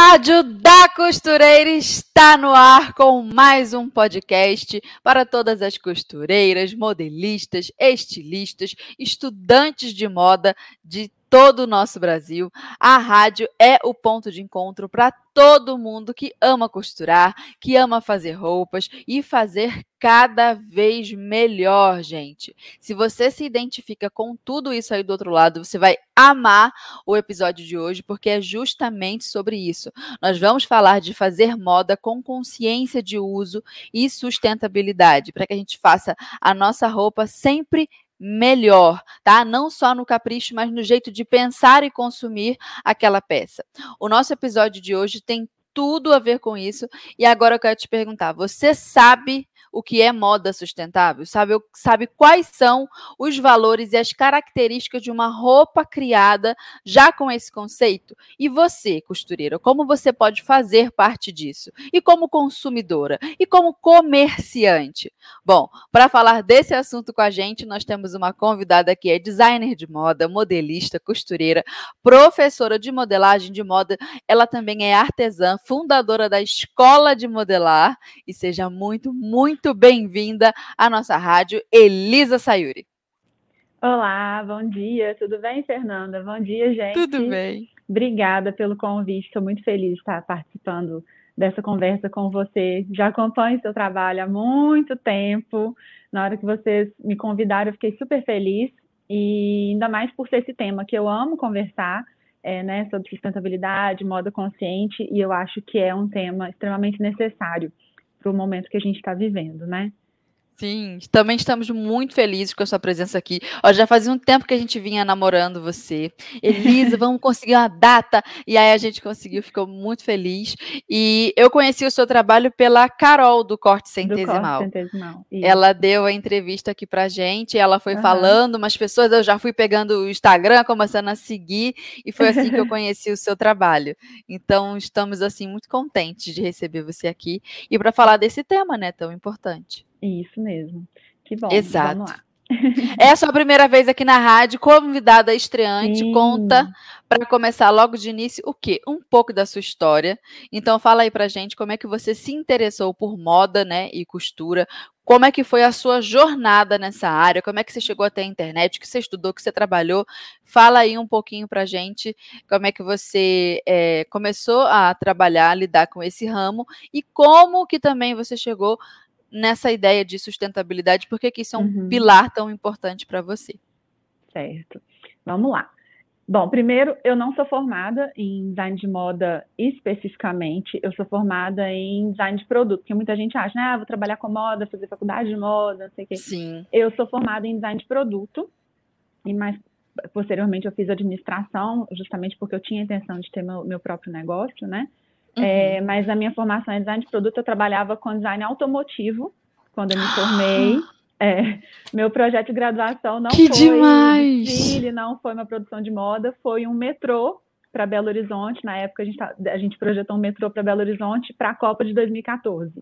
Rádio da Costureira está no ar com mais um podcast para todas as costureiras, modelistas, estilistas, estudantes de moda de todo o nosso Brasil. A rádio é o ponto de encontro para todo mundo que ama costurar, que ama fazer roupas e fazer cada vez melhor, gente. Se você se identifica com tudo isso aí do outro lado, você vai amar o episódio de hoje, porque é justamente sobre isso. Nós vamos falar de fazer moda com consciência de uso e sustentabilidade, para que a gente faça a nossa roupa sempre melhor, tá? Não só no capricho, mas no jeito de pensar e consumir aquela peça. O nosso episódio de hoje tem tudo a ver com isso. E agora eu quero te perguntar: você sabe o que é moda sustentável, sabe, sabe quais são os valores e as características de uma roupa criada já com esse conceito? E você, costureira, como você pode fazer parte disso? E como consumidora? E como comerciante? Bom, para falar desse assunto com a gente, nós temos uma convidada que é designer de moda, modelista, costureira, professora de modelagem de moda. Ela também é artesã, fundadora da Escola de Modelar. E seja muito, muito muito bem-vinda à nossa rádio, Elisa Sayuri. Olá, bom dia, tudo bem, Fernanda? Bom dia, gente. Tudo bem. Obrigada pelo convite, estou muito feliz de estar participando dessa conversa com você. Já acompanho seu trabalho há muito tempo. Na hora que vocês me convidaram, eu fiquei super feliz e ainda mais por ser esse tema que eu amo conversar, é, né, sobre sustentabilidade, moda consciente, e eu acho que é um tema extremamente necessário para o momento que a gente está vivendo, né? Sim, também estamos muito felizes com a sua presença aqui. Ó, já fazia um tempo que a gente vinha namorando você. Elisa, vamos conseguir uma data. E aí a gente conseguiu, ficou muito feliz. E eu conheci o seu trabalho pela Carol, do Corte Centesimal. Do Corte Centesimal. Ela deu a entrevista aqui pra gente, ela foi uhum. falando, umas pessoas, eu já fui pegando o Instagram, começando a seguir, e foi assim que eu conheci o seu trabalho. Então, estamos, assim, muito contentes de receber você aqui e para falar desse tema, né, tão importante. Isso mesmo. Que bom. Exato. Vamos lá. É a sua primeira vez aqui na rádio, convidada estreante, Sim. conta para começar logo de início o quê? Um pouco da sua história. Então fala aí pra gente como é que você se interessou por moda, né, e costura. Como é que foi a sua jornada nessa área? Como é que você chegou até a internet? O que você estudou? O que você trabalhou? Fala aí um pouquinho pra gente como é que você é, começou a trabalhar, a lidar com esse ramo e como que também você chegou nessa ideia de sustentabilidade? Por que, que isso é um uhum. pilar tão importante para você? Certo. Vamos lá. Bom, primeiro, eu não sou formada em design de moda especificamente, eu sou formada em design de produto, porque muita gente acha, ah, vou trabalhar com moda, fazer faculdade de moda, não sei o quê. Sim. Eu sou formada em design de produto, e mais posteriormente eu fiz administração, justamente porque eu tinha a intenção de ter meu, meu próprio negócio, né? Uhum. É, mas na minha formação em design de produto, eu trabalhava com design automotivo, quando eu me formei. É, meu projeto de graduação não que foi demais. desfile, não foi uma produção de moda, foi um metrô para Belo Horizonte. Na época, a gente, tá, a gente projetou um metrô para Belo Horizonte para a Copa de 2014.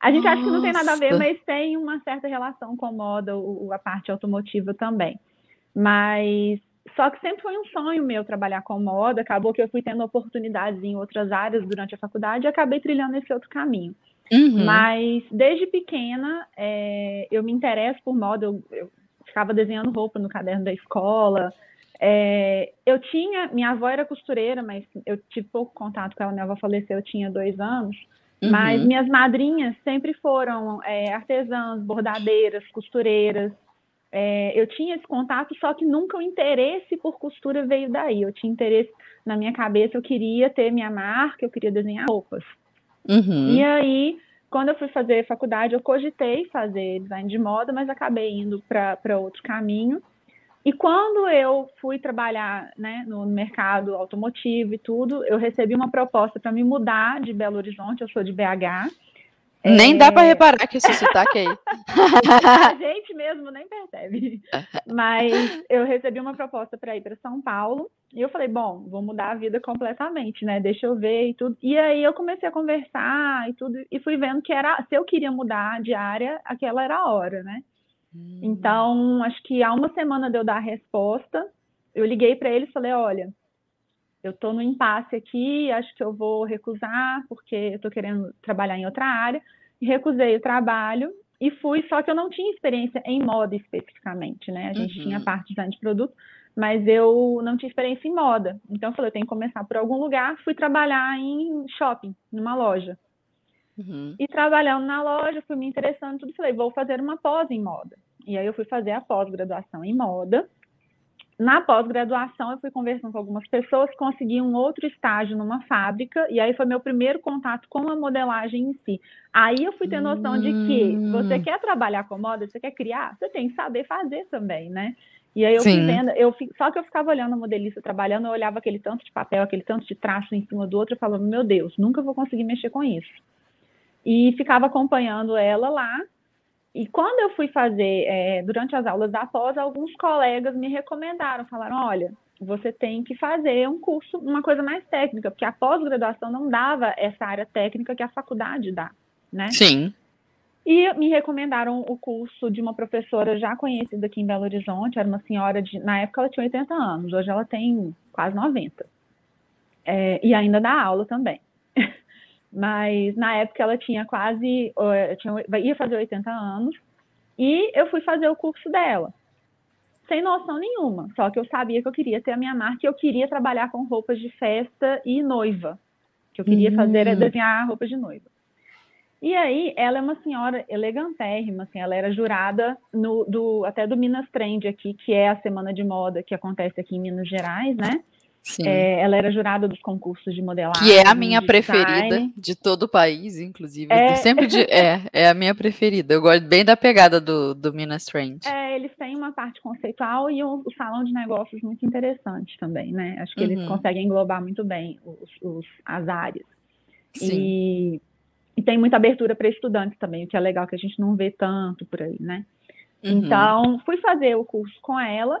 A gente Nossa. acha que não tem nada a ver, mas tem uma certa relação com moda, o, a parte automotiva também. Mas só que sempre foi um sonho meu trabalhar com moda, acabou que eu fui tendo oportunidades em outras áreas durante a faculdade e acabei trilhando esse outro caminho. Uhum. Mas desde pequena é, eu me interesso por moda, eu, eu, ficava desenhando roupa no caderno da escola. É, eu tinha, minha avó era costureira, mas eu tive pouco contato com ela, minha avó faleceu, eu tinha dois anos. Uhum. Mas minhas madrinhas sempre foram é, artesãs, bordadeiras, costureiras. É, eu tinha esse contato, só que nunca o interesse por costura veio daí. Eu tinha interesse na minha cabeça, eu queria ter minha marca, eu queria desenhar roupas. Uhum. E aí, quando eu fui fazer faculdade, eu cogitei fazer design de moda, mas acabei indo para outro caminho. E quando eu fui trabalhar né, no mercado automotivo e tudo, eu recebi uma proposta para me mudar de Belo Horizonte, eu sou de BH. Nem é... dá para reparar que esse sotaque aí. a gente mesmo nem percebe. Mas eu recebi uma proposta para ir para São Paulo e eu falei, bom, vou mudar a vida completamente, né? Deixa eu ver e tudo. E aí eu comecei a conversar e tudo e fui vendo que era se eu queria mudar de área, aquela era a hora, né? Hum. Então, acho que há uma semana de eu dar a resposta, eu liguei para ele e falei, olha, eu estou no impasse aqui, acho que eu vou recusar, porque eu estou querendo trabalhar em outra área. E recusei o trabalho e fui, só que eu não tinha experiência em moda especificamente, né? A gente uhum. tinha parte de design de produto, mas eu não tinha experiência em moda. Então eu falei, eu tenho que começar por algum lugar. Fui trabalhar em shopping, numa loja. Uhum. E trabalhando na loja, fui me interessando tudo. Falei, vou fazer uma pós em moda. E aí eu fui fazer a pós-graduação em moda na pós-graduação, eu fui conversando com algumas pessoas, consegui um outro estágio numa fábrica, e aí foi meu primeiro contato com a modelagem em si. Aí eu fui ter noção hum. de que você hum. quer trabalhar com moda, você quer criar, você tem que saber fazer também, né? E aí eu Sim. fui vendo, eu, só que eu ficava olhando a modelista trabalhando, eu olhava aquele tanto de papel, aquele tanto de traço em cima do outro, e falava, meu Deus, nunca vou conseguir mexer com isso. E ficava acompanhando ela lá, e quando eu fui fazer, é, durante as aulas da pós, alguns colegas me recomendaram, falaram, olha, você tem que fazer um curso, uma coisa mais técnica, porque a pós-graduação não dava essa área técnica que a faculdade dá, né? Sim. E me recomendaram o curso de uma professora já conhecida aqui em Belo Horizonte, era uma senhora de, na época ela tinha 80 anos, hoje ela tem quase 90. É, e ainda dá aula também. Mas na época ela tinha quase, tinha, ia fazer 80 anos, e eu fui fazer o curso dela, sem noção nenhuma, só que eu sabia que eu queria ter a minha marca e eu queria trabalhar com roupas de festa e noiva, que eu queria fazer é hum. desenhar roupas de noiva. E aí, ela é uma senhora elegantérrima, assim, ela era jurada no, do, até do Minas Trend aqui, que é a semana de moda que acontece aqui em Minas Gerais, né? É, ela era jurada dos concursos de modelagem. Que é a minha preferida de todo o país, inclusive. É... Sempre de, é, é a minha preferida. Eu gosto bem da pegada do, do Minas Trend. É, eles têm uma parte conceitual e um, o salão de negócios muito interessante também, né? Acho que uhum. eles conseguem englobar muito bem os, os as áreas. Sim. E, e tem muita abertura para estudantes também, o que é legal, que a gente não vê tanto por aí, né? Uhum. Então, fui fazer o curso com ela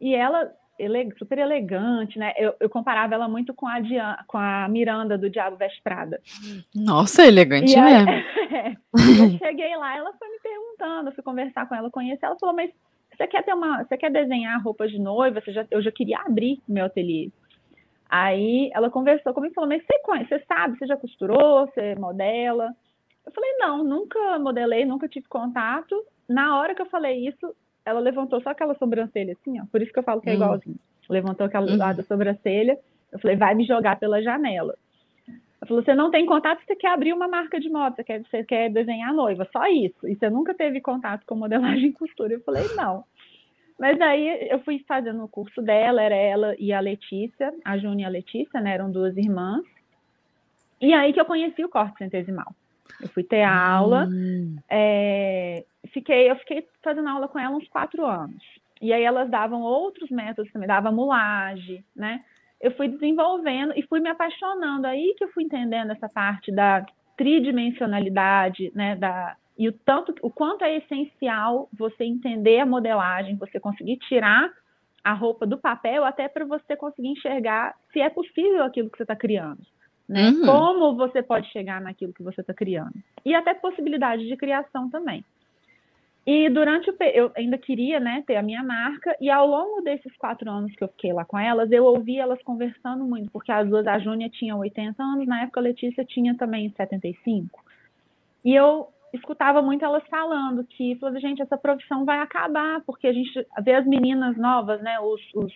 e ela ele, super elegante, né? Eu, eu, comparava ela muito com a, com a Miranda do Diabo Veste Prada. Nossa, elegante aí, mesmo. É, eu cheguei lá, ela foi me perguntando, eu fui conversar com ela, conhecer, ela falou, mas você quer ter uma, você quer desenhar roupas de noiva? Você já, eu já queria abrir meu ateliê. Aí ela conversou comigo e falou, mas você, conhece, você sabe, você já costurou, você modela? Eu falei, não, nunca modelei, nunca tive contato. Na hora que eu falei isso, ela levantou só aquela sobrancelha assim, ó. Por isso que eu falo que é hum. igualzinho. Levantou aquela uhum. lado da sobrancelha. Eu falei, vai me jogar pela janela. Ela falou, você não tem contato, você quer abrir uma marca de moda, você quer, você quer desenhar noiva, só isso. E você nunca teve contato com modelagem e costura. Eu falei, não. Mas aí eu fui fazendo o curso dela, era ela e a Letícia, a Júnia e a Letícia, né? Eram duas irmãs. E aí que eu conheci o corte centesimal. Eu fui ter aula, hum. é, fiquei, eu fiquei fazendo aula com ela uns quatro anos. E aí elas davam outros métodos também, dava mulagem, né? Eu fui desenvolvendo e fui me apaixonando. Aí que eu fui entendendo essa parte da tridimensionalidade, né? Da, e o tanto, o quanto é essencial você entender a modelagem, você conseguir tirar a roupa do papel, até para você conseguir enxergar se é possível aquilo que você está criando. Né? Uhum. Como você pode chegar naquilo que você está criando. E até possibilidade de criação também. E durante o eu ainda queria né, ter a minha marca, e ao longo desses quatro anos que eu fiquei lá com elas, eu ouvi elas conversando muito, porque as duas, a Júnia tinha 80 anos, na época a Letícia tinha também 75. E eu escutava muito elas falando que, falou, gente, essa profissão vai acabar, porque a gente vê as meninas novas, né, os, os,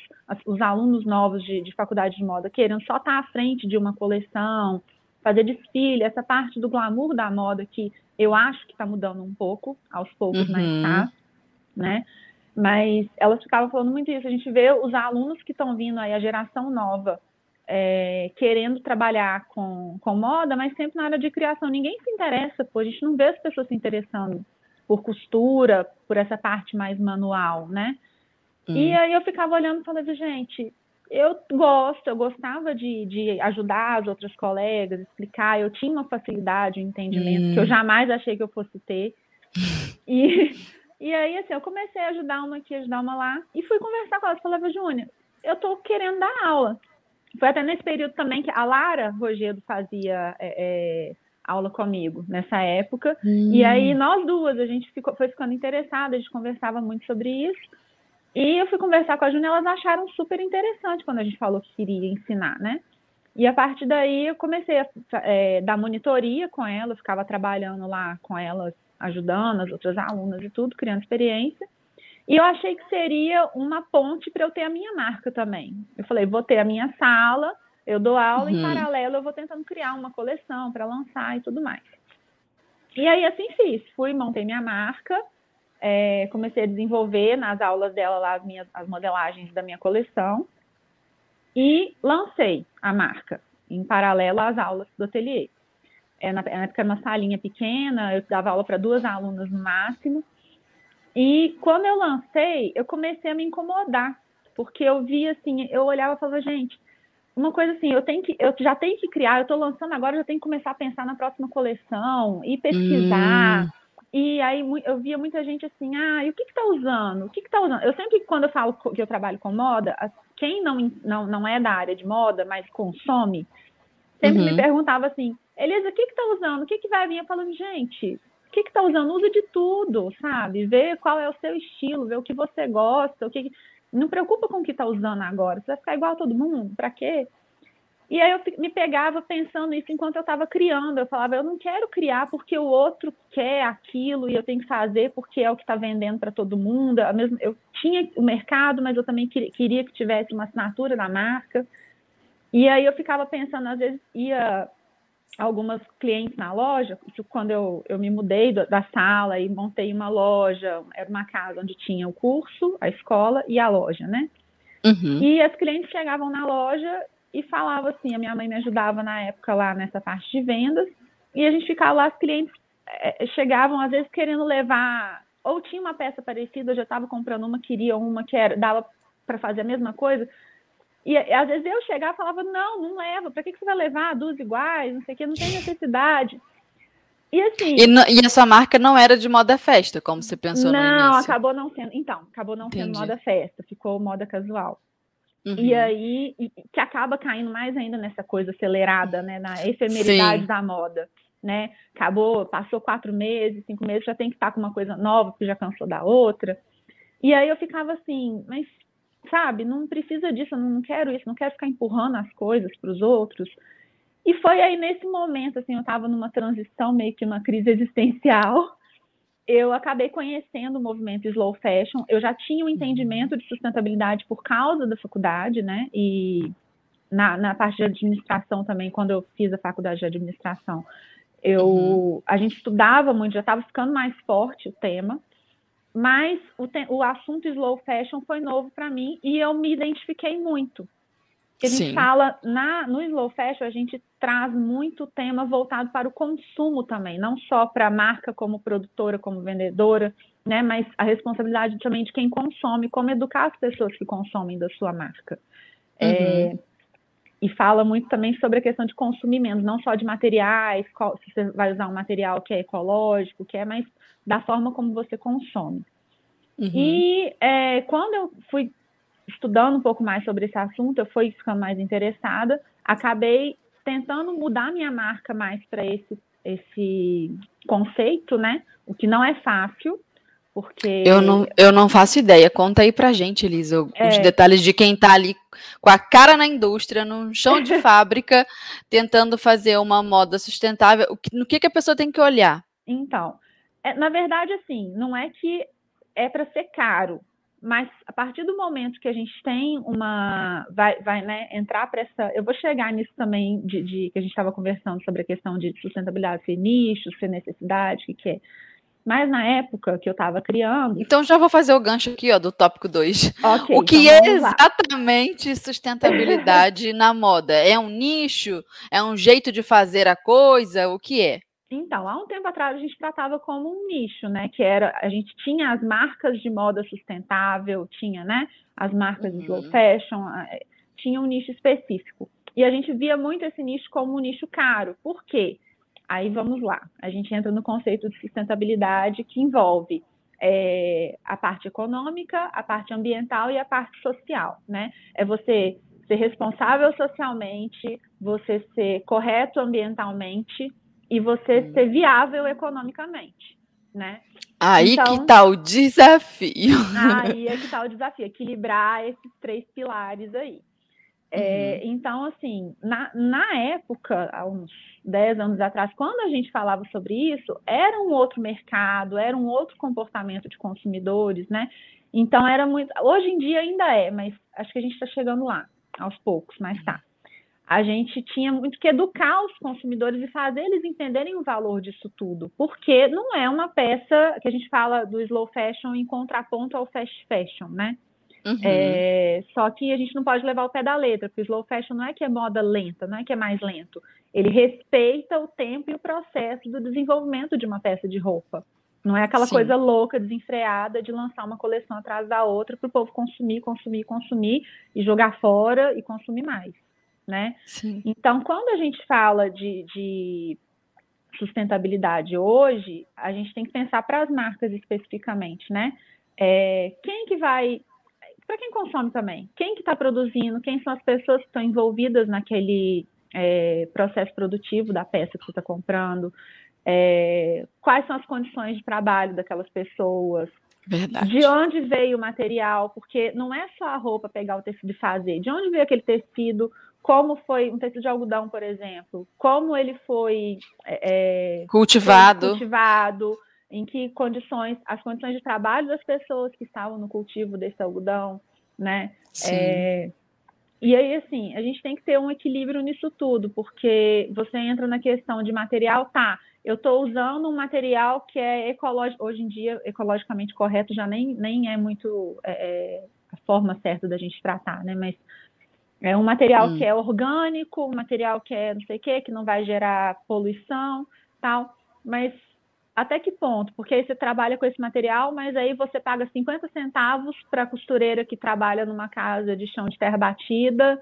os alunos novos de, de faculdade de moda querendo só estar à frente de uma coleção, fazer desfile, essa parte do glamour da moda que eu acho que está mudando um pouco, aos poucos, uhum. mas tá, né? Mas elas ficavam falando muito isso. A gente vê os alunos que estão vindo aí, a geração nova, é, querendo trabalhar com, com moda, mas sempre na área de criação. Ninguém se interessa, pô, a gente não vê as pessoas se interessando por costura, por essa parte mais manual, né? Hum. E aí eu ficava olhando e falava, gente, eu gosto, eu gostava de, de ajudar as outras colegas, explicar, eu tinha uma facilidade, um entendimento hum. que eu jamais achei que eu fosse ter. E, E aí, assim, eu comecei a ajudar uma aqui, ajudar uma lá, e fui conversar com ela. Falava, Júnior, eu tô querendo dar aula. Foi até nesse período também que a Lara Rogedo fazia é, é, aula comigo, nessa época. Hum. E aí, nós duas, a gente ficou, foi ficando interessada, a gente conversava muito sobre isso. E eu fui conversar com a Júnior, elas acharam super interessante quando a gente falou que queria ensinar, né? E a partir daí eu comecei a é, dar monitoria com ela, ficava trabalhando lá com elas, ajudando as outras alunas e tudo, criando experiência. E eu achei que seria uma ponte para eu ter a minha marca também. Eu falei, vou ter a minha sala, eu dou aula, uhum. em paralelo eu vou tentando criar uma coleção para lançar e tudo mais. E aí assim fiz, fui, montei minha marca, é, comecei a desenvolver nas aulas dela lá as minhas as modelagens da minha coleção e lancei a marca em paralelo às aulas do ateliê. É, na, na época era uma salinha pequena, eu dava aula para duas alunas no máximo. E quando eu lancei, eu comecei a me incomodar, porque eu via assim, eu olhava e falava, gente, uma coisa assim, eu tenho que, eu já tenho que criar, eu estou lançando agora, eu já tenho que começar a pensar na próxima coleção e pesquisar. Hum. E aí eu via muita gente assim, ah, e o que que tá usando? O que que tá usando? Eu sempre, quando eu falo que eu trabalho com moda, quem não, não, não é da área de moda, mas consome, sempre uhum. me perguntava assim, Elisa, o que que tá usando? O que que vai vir? Eu falando, gente, o que que tá usando? Usa de tudo, sabe? Vê qual é o seu estilo, vê o que você gosta, o que... Não preocupa com o que tá usando agora, você vai ficar igual a todo mundo, pra quê? E aí eu me pegava pensando isso enquanto eu estava criando. Eu falava, eu não quero criar porque o outro quer aquilo e eu tenho que fazer porque é o que está vendendo para todo mundo. Eu tinha o mercado, mas eu também queria que tivesse uma assinatura da marca. E aí eu ficava pensando, às vezes ia algumas clientes na loja, quando eu, eu me mudei da sala e montei uma loja, era uma casa onde tinha o curso, a escola e a loja, né? Uhum. E as clientes chegavam na loja e falava assim, a minha mãe me ajudava na época lá nessa parte de vendas, e a gente ficava lá, os clientes é, chegavam às vezes querendo levar, ou tinha uma peça parecida, eu já estava comprando uma, queria uma que era, dava para fazer a mesma coisa, e às vezes eu chegava e falava, não, não leva, para que, que você vai levar duas iguais, não sei o que, não tem necessidade. E assim. E, e, a sua marca não era de moda festa, como você pensou não, no? Não, acabou não sendo. Então, acabou não Entendi. sendo moda festa, ficou moda casual. Uhum. E aí, e, que acaba caindo mais ainda nessa coisa acelerada, né? Na efemeridade Sim. da moda, né? Acabou, passou quatro meses, cinco meses, já tem que estar com uma coisa nova, porque já cansou da outra. E aí eu ficava assim, mas, sabe, não precisa disso, eu não quero isso, não quero ficar empurrando as coisas para os outros. E foi aí nesse momento, assim, eu estava numa transição, meio que uma crise existencial, eu acabei conhecendo o movimento slow fashion. Eu já tinha um entendimento de sustentabilidade por causa da faculdade, né? E na, na parte de administração também, quando eu fiz a faculdade de administração, eu uhum. a gente estudava muito, já estava ficando mais forte o tema, mas o, te, o assunto slow fashion foi novo para mim e eu me identifiquei muito. a gente Sim. fala na, no slow fashion, a gente traz muito tema voltado para o consumo também, não só para a marca como produtora, como vendedora, né, mas a responsabilidade também de quem consome, como educar as pessoas que consomem da sua marca. É, uhum. É, e fala muito também sobre a questão de consumimento, não só de materiais, qual, se você vai usar um material que é ecológico, que é, mas da forma como você consome. Uhum. E é, quando eu fui estudando um pouco mais sobre esse assunto, eu fui ficando mais interessada, acabei tentando mudar minha marca mais para esse, esse conceito, né? O que não é fácil, porque. Eu não, eu não faço ideia. Conta aí pra gente, Elisa, os é... detalhes de quem está ali com a cara na indústria, no chão de fábrica, tentando fazer uma moda sustentável. O que, no que, que a pessoa tem que olhar? Então, é, na verdade, assim, não é que é para ser caro, mas a partir do momento que a gente tem uma vai, vai né, entrar para essa eu vou chegar nisso também de, de que a gente estava conversando sobre a questão de sustentabilidade ser nicho ser necessidade que, que é mas na época que eu estava criando então já vou fazer o gancho aqui ó do tópico 2 okay, o que então é exatamente sustentabilidade na moda é um nicho é um jeito de fazer a coisa o que é então, há um tempo atrás a gente tratava como um nicho, né? Que era, a gente tinha as marcas de moda sustentável, tinha, né? As marcas uhum. de slow fashion, tinha um nicho específico. E a gente via muito esse nicho como um nicho caro. Por quê? Aí vamos lá, a gente entra no conceito de sustentabilidade que envolve é, a parte econômica, a parte ambiental e a parte social, né? É você ser responsável socialmente, você ser correto ambientalmente e você hum. ser viável economicamente, né? Aí então, que tá o desafio. Aí é que tá o desafio, equilibrar esses três pilares aí. É, uhum. Então, assim, na, na época, há uns 10 anos atrás, quando a gente falava sobre isso, era um outro mercado, era um outro comportamento de consumidores, né? Então, era muito. Hoje em dia ainda é, mas acho que a gente está chegando lá, aos poucos, mas tá. A gente tinha muito que educar os consumidores e fazer eles entenderem o valor disso tudo, porque não é uma peça que a gente fala do slow fashion em contraponto ao fast fashion, né? Uhum. É, só que a gente não pode levar o pé da letra, porque o slow fashion não é que é moda lenta, não é que é mais lento. Ele respeita o tempo e o processo do desenvolvimento de uma peça de roupa. Não é aquela Sim. coisa louca, desenfreada de lançar uma coleção atrás da outra para o povo consumir, consumir, consumir e jogar fora e consumir mais, né? Sim. Então, quando a gente fala de, de sustentabilidade hoje, a gente tem que pensar para as marcas especificamente, né? É, quem que vai para quem consome também. Quem que está produzindo, quem são as pessoas que estão envolvidas naquele é, processo produtivo da peça que você está comprando, é, quais são as condições de trabalho daquelas pessoas, Verdade. de onde veio o material, porque não é só a roupa pegar o tecido e fazer, de onde veio aquele tecido, como foi um tecido de algodão, por exemplo, como ele foi é, cultivado. cultivado em que condições, as condições de trabalho das pessoas que estavam no cultivo desse algodão, né? É, e aí, assim, a gente tem que ter um equilíbrio nisso tudo, porque você entra na questão de material, tá, eu estou usando um material que é ecológico, hoje em dia, ecologicamente correto, já nem, nem é muito é, é a forma certa da gente tratar, né? Mas é um material hum. que é orgânico, um material que é não sei o quê, que não vai gerar poluição, tal, mas até que ponto? Porque aí você trabalha com esse material, mas aí você paga 50 centavos para a costureira que trabalha numa casa de chão de terra batida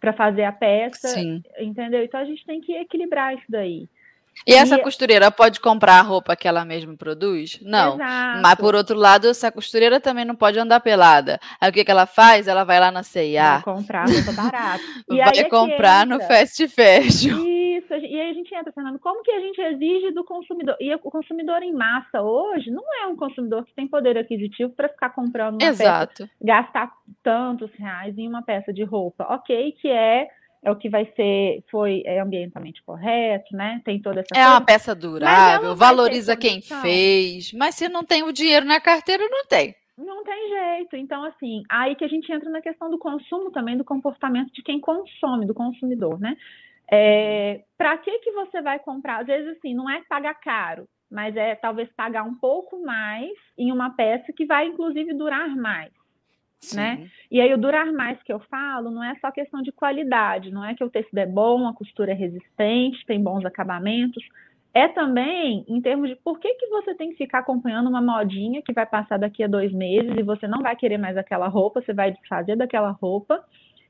para fazer a peça, Sim. entendeu? Então a gente tem que equilibrar isso daí. E essa costureira pode comprar a roupa que ela mesma produz? Não. Exato. Mas por outro lado, essa costureira também não pode andar pelada. Aí o que, que ela faz? Ela vai lá na C&A. Vai comprar roupa barata. vai é comprar no fast fashion. Isso. E aí a gente entra, Fernando, como que a gente exige do consumidor? E o consumidor em massa hoje não é um consumidor que tem poder aquisitivo para ficar comprando uma Exato. peça, gastar tantos reais em uma peça de roupa. Ok, que é é o que vai ser, foi é ambientalmente correto, né? Tem toda essa. É coisa. uma peça durável, valoriza quem fez, mas se não tem o dinheiro na carteira, não tem. Não tem jeito. Então, assim, aí que a gente entra na questão do consumo também, do comportamento de quem consome, do consumidor, né? É, para que que você vai comprar? Às vezes, assim, não é pagar caro, mas é talvez pagar um pouco mais em uma peça que vai, inclusive, durar mais né? E aí o durar mais que eu falo não é só questão de qualidade, não é que o tecido é bom, a costura é resistente, tem bons acabamentos, é também em termos de por que, que você tem que ficar acompanhando uma modinha que vai passar daqui a dois meses e você não vai querer mais aquela roupa, você vai desfazer daquela roupa.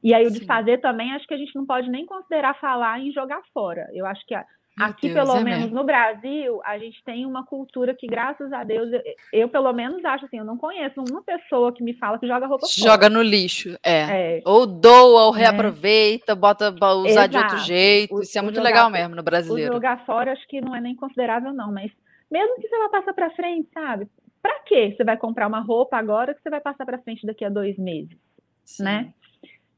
E aí o Sim. desfazer também, acho que a gente não pode nem considerar falar em jogar fora. Eu acho que a, Aqui, Deus, pelo é menos mesmo. no Brasil, a gente tem uma cultura que, graças a Deus, eu, eu, pelo menos acho assim, eu não conheço uma pessoa que me fala que joga roupa fora. Joga no lixo, é. é. Ou doa, ou é. reaproveita, é. bota pra usar Exato. de outro jeito. O, Isso é muito jogar, legal mesmo no brasileiro. O jogar fora acho que não é nem considerável, não, mas mesmo que você vá passar para frente, sabe? Para que você vai comprar uma roupa agora que você vai passar para frente daqui a dois meses, Sim. né?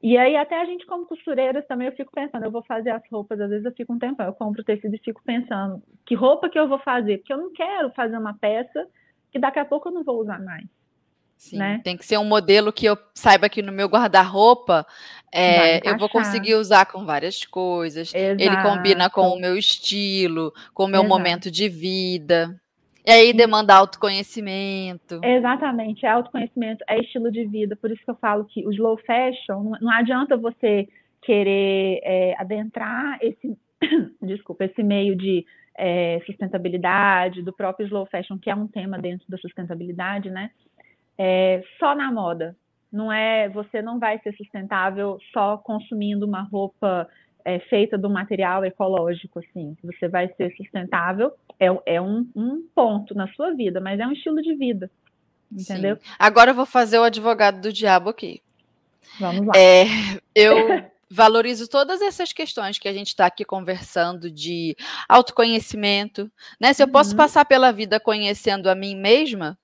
E aí, até a gente, como costureiras, também eu fico pensando, eu vou fazer as roupas, às vezes eu fico um tempo, eu compro o tecido e fico pensando, que roupa que eu vou fazer? Porque eu não quero fazer uma peça que daqui a pouco eu não vou usar mais. Sim, né? tem que ser um modelo que eu saiba que no meu guarda-roupa é, eu vou conseguir usar com várias coisas. Exato. Ele combina com o meu estilo, com o meu Exato. momento de vida. E aí demanda autoconhecimento. Exatamente, é autoconhecimento, é estilo de vida. Por isso que eu falo que o slow fashion, não, adianta você querer é, adentrar esse, desculpa, esse meio de é, sustentabilidade, do próprio slow fashion, que é um tema dentro da sustentabilidade, né? É, só na moda. Não é, você não vai ser sustentável só consumindo uma roupa é, feita do material ecológico, assim, você vai ser sustentável, é, é um, um ponto na sua vida, mas é um estilo de vida. Entendeu? Sim. Agora eu vou fazer o advogado do diabo aqui. Vamos lá. É, eu valorizo todas essas questões que a gente está aqui conversando de autoconhecimento, né? Se eu posso uhum. passar pela vida conhecendo a mim mesma,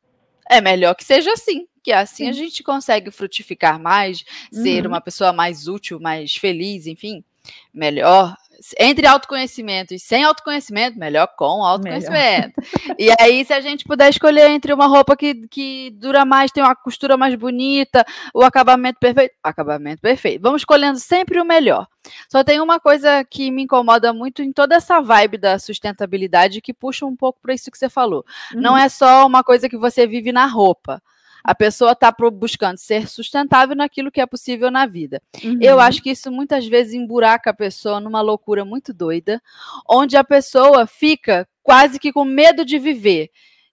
é melhor que seja assim, que assim Sim. a gente consegue frutificar mais, uhum. ser uma pessoa mais útil, mais feliz, enfim, melhor entre autoconhecimento e sem autoconhecimento, melhor com autoconhecimento. Melhor. E aí, se a gente puder escolher entre uma roupa que, que dura mais, tem uma costura mais bonita, o acabamento perfeito, acabamento perfeito. Vamos escolhendo sempre o melhor. Só tem uma coisa que me incomoda muito em toda essa vibe da sustentabilidade que puxa um pouco para isso que você falou. Uhum. Não é só uma coisa que você vive na roupa. A pessoa está buscando ser sustentável naquilo que é possível na vida. Uhum. Eu acho que isso muitas vezes emburaca a pessoa numa loucura muito doida, onde a pessoa fica quase que com medo de viver.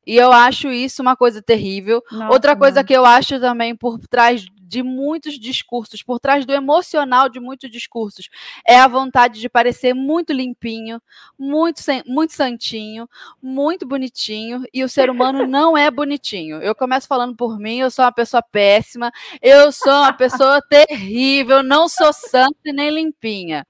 E eu acho isso uma coisa terrível. Nossa, Outra coisa que eu acho também por trás de muitos discursos, por trás do emocional de muitos discursos, é a vontade de parecer muito limpinho, muito, muito santinho, muito bonitinho, e o ser humano não é bonitinho. Eu começo falando por mim, eu sou uma pessoa péssima, eu sou uma pessoa terrível, não sou santa e nem limpinha.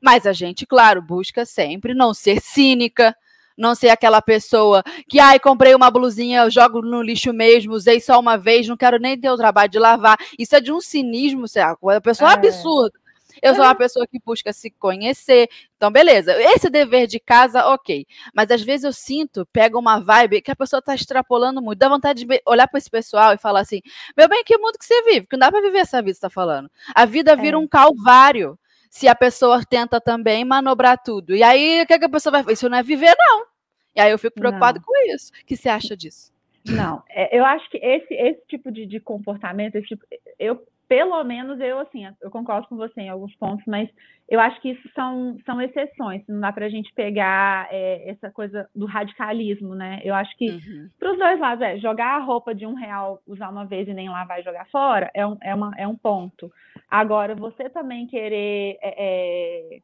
Mas a gente, claro, busca sempre não ser cínica, não ser aquela pessoa que, ai, comprei uma blusinha, eu jogo no lixo mesmo, usei só uma vez, não quero nem ter o trabalho de lavar. Isso é de um cinismo, é uma pessoa é. absurda. Eu sou uma pessoa que busca se conhecer. Então, beleza. Esse dever de casa, ok. Mas às vezes eu sinto, pega uma vibe que a pessoa está extrapolando muito. Dá vontade de olhar para esse pessoal e falar assim: meu bem, que mundo que você vive? Que não dá para viver essa vida que você está falando. A vida vira é. um calvário se a pessoa tenta também manobrar tudo. E aí, o que, que a pessoa vai fazer? Isso não é viver, não. E aí eu fico preocupado não. com isso. O que você acha disso? Não, é, eu acho que esse, esse tipo de, de comportamento, esse tipo, eu, pelo menos eu assim, eu concordo com você em alguns pontos, mas eu acho que isso são, são exceções, não dá para a gente pegar é, essa coisa do radicalismo, né? Eu acho que uhum. para os dois lados, é, jogar a roupa de um real, usar uma vez e nem lavar e jogar fora, é um, é uma, é um ponto. Agora, você também querer. É, é,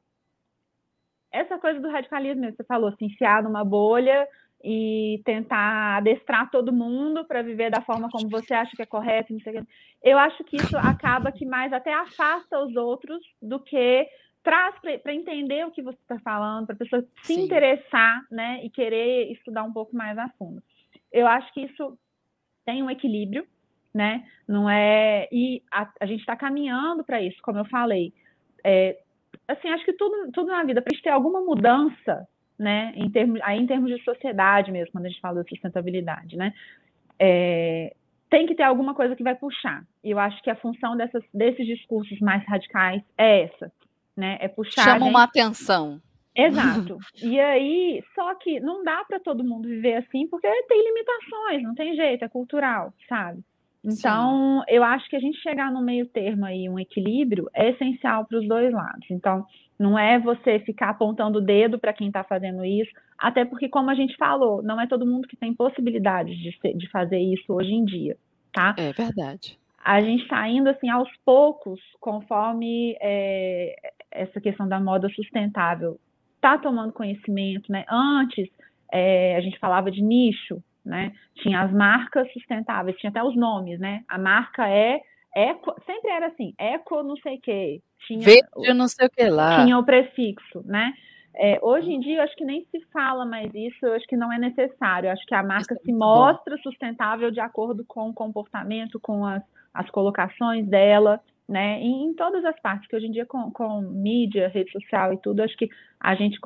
essa coisa do radicalismo, você falou, se enfiar numa bolha e tentar adestrar todo mundo para viver da forma como você acha que é correto, não sei o que. Eu acho que isso acaba que mais até afasta os outros do que traz para entender o que você está falando, para a pessoa se Sim. interessar, né, e querer estudar um pouco mais a fundo. Eu acho que isso tem um equilíbrio, né? Não é. E a, a gente está caminhando para isso, como eu falei. É, assim, acho que tudo, tudo na vida, para a gente ter alguma mudança, né? Em termos, aí em termos de sociedade mesmo, quando a gente fala de sustentabilidade, né? É, tem que ter alguma coisa que vai puxar. E eu acho que a função dessas, desses discursos mais radicais é essa, né? É puxar. Chama uma atenção. Exato. E aí, só que não dá para todo mundo viver assim, porque tem limitações, não tem jeito, é cultural, sabe? Então, Sim. eu acho que a gente chegar no meio termo aí, um equilíbrio, é essencial para os dois lados. Então, não é você ficar apontando o dedo para quem está fazendo isso, até porque, como a gente falou, não é todo mundo que tem possibilidade de, ser, de fazer isso hoje em dia, tá? É verdade. A gente está indo, assim, aos poucos, conforme é, essa questão da moda sustentável está tomando conhecimento, né? Antes, é, a gente falava de nicho, né? Tinha as marcas sustentáveis, tinha até os nomes, né? A marca é eco, sempre era assim, eco não sei o quê. Tinha Verde não sei o que lá. Tinha o prefixo, né? É, hoje em dia, eu acho que nem se fala mais isso, eu acho que não é necessário. Eu acho que a marca é se mostra bom. sustentável de acordo com o comportamento, com as, as colocações dela né? Em, em, todas as partes, que hoje em dia com, com mídia, rede social e tudo, acho que a gente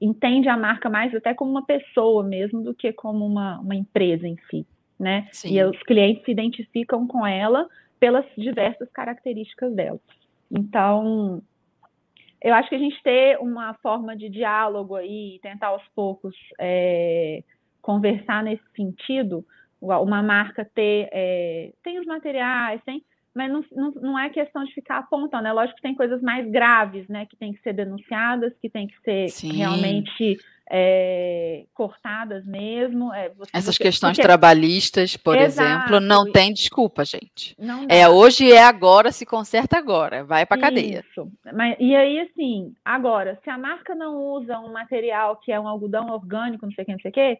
entende a marca mais até como uma pessoa mesmo do que como uma, uma empresa em si, né? Sim. E os clientes se identificam com ela pelas diversas características dela. Então, eu acho que a gente ter uma forma de diálogo aí, tentar aos poucos é, conversar nesse sentido, uma marca ter é, tem os materiais, tem mas não, não, não, é questão de ficar apontando. É lógico que tem coisas mais graves, né, que tem que ser denunciadas, que tem que ser Sim. realmente é, cortadas mesmo. É, você, Essas você, questões porque... trabalhistas, por Exato. exemplo, não tem desculpa, gente. Não é hoje, é agora, se conserta agora, vai para cadeia. Isso. Mas, e aí, assim, agora, se a marca não usa um material que é um algodão orgânico, não sei o que, não sei o que,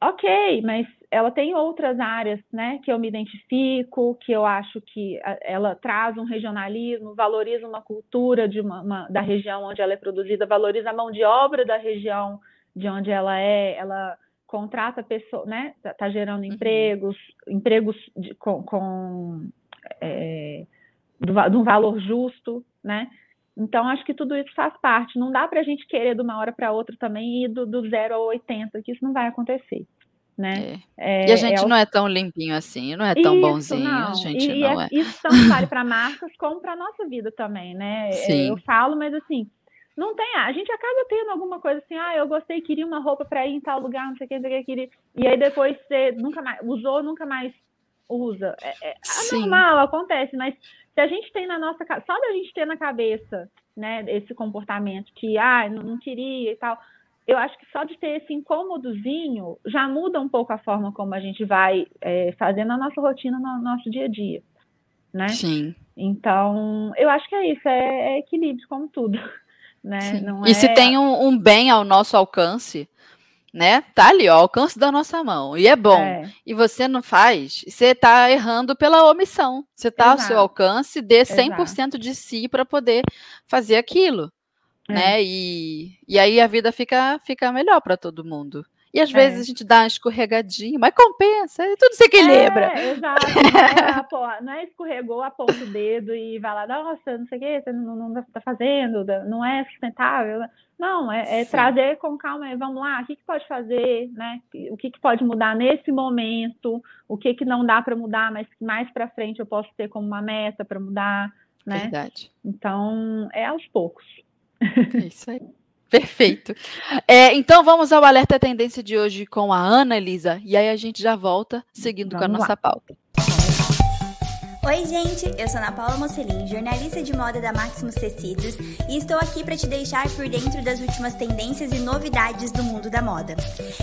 ok, mas ela tem outras áreas, né, que eu me identifico, que eu acho que ela traz um regionalismo, valoriza uma cultura de uma, uma, da região onde ela é produzida, valoriza a mão de obra da região de onde ela é, ela contrata pessoas, né, tá, tá gerando uhum. empregos, empregos de, com, com é, do, de um valor justo, né, então, acho que tudo isso faz parte. Não dá para a gente querer de uma hora para outra também ir do, do zero ao 80, que isso não vai acontecer né? É. É, e a gente é não é tão limpinho assim, não é tão isso, bonzinho, não. a gente e, não é. Isso tanto vale para marcas como para nossa vida também, né? É, Sim. Eu falo, mas assim, não tem, a gente acaba tendo alguma coisa assim, ah, eu gostei, queria uma roupa para ir em tal lugar, não sei o que, não sei o que, queria. E aí depois você nunca mais usou, nunca mais usa. É, é, é normal, acontece, mas se a gente tem na nossa só da gente ter na cabeça, né, esse comportamento que, ah, não, não queria e tal, eu acho que só de ter esse incômodozinho já muda um pouco a forma como a gente vai é, fazendo a nossa rotina no nosso dia a dia, né? Sim. Então, eu acho que é isso, é, é equilíbrio, como tudo, né? e é... se tem um, um, bem ao nosso alcance, né? Tá ali, ó, alcance da nossa mão, e é bom, é. e você não faz, você tá errando pela omissão, você tá Exato. ao seu alcance, dê 100% Exato. de si para poder fazer aquilo. É. Né? E, e aí a vida fica, fica melhor para todo mundo. E às vezes é. a gente dá uma escorregadinha, mas compensa, e tudo se equilibra. É, exato. Não é, não é escorregou, aponta o dedo e vai lá, nossa, não sei o que, você não, não tá fazendo, não é sustentável. Não, é, é trazer com calma, vamos lá, o que, que pode fazer, né? O que, que pode mudar nesse momento, o que, que não dá para mudar, mas que mais para frente eu posso ter como uma meta para mudar, né? Verdade. Então, é aos poucos. É isso aí. Perfeito. É, então vamos ao alerta tendência de hoje com a Ana Elisa. E aí a gente já volta seguindo vamos com a nossa lá. pauta. Oi, gente! Eu sou Ana Paula Mocelin, jornalista de moda da Maximus Tecidos, e estou aqui para te deixar por dentro das últimas tendências e novidades do mundo da moda.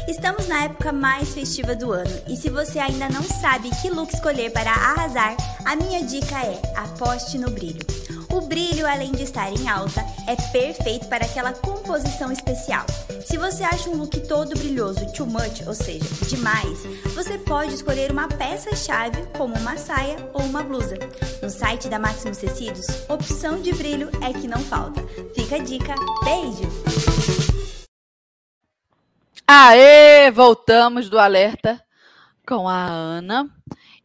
Estamos na época mais festiva do ano, e se você ainda não sabe que look escolher para arrasar, a minha dica é aposte no brilho. O brilho, além de estar em alta, é perfeito para aquela composição especial. Se você acha um look todo brilhoso too much, ou seja, demais, você pode escolher uma peça-chave como uma saia ou uma blusa. No site da Maximus Tecidos, opção de brilho é que não falta. Fica a dica. Beijo! Aê! Voltamos do alerta com a Ana.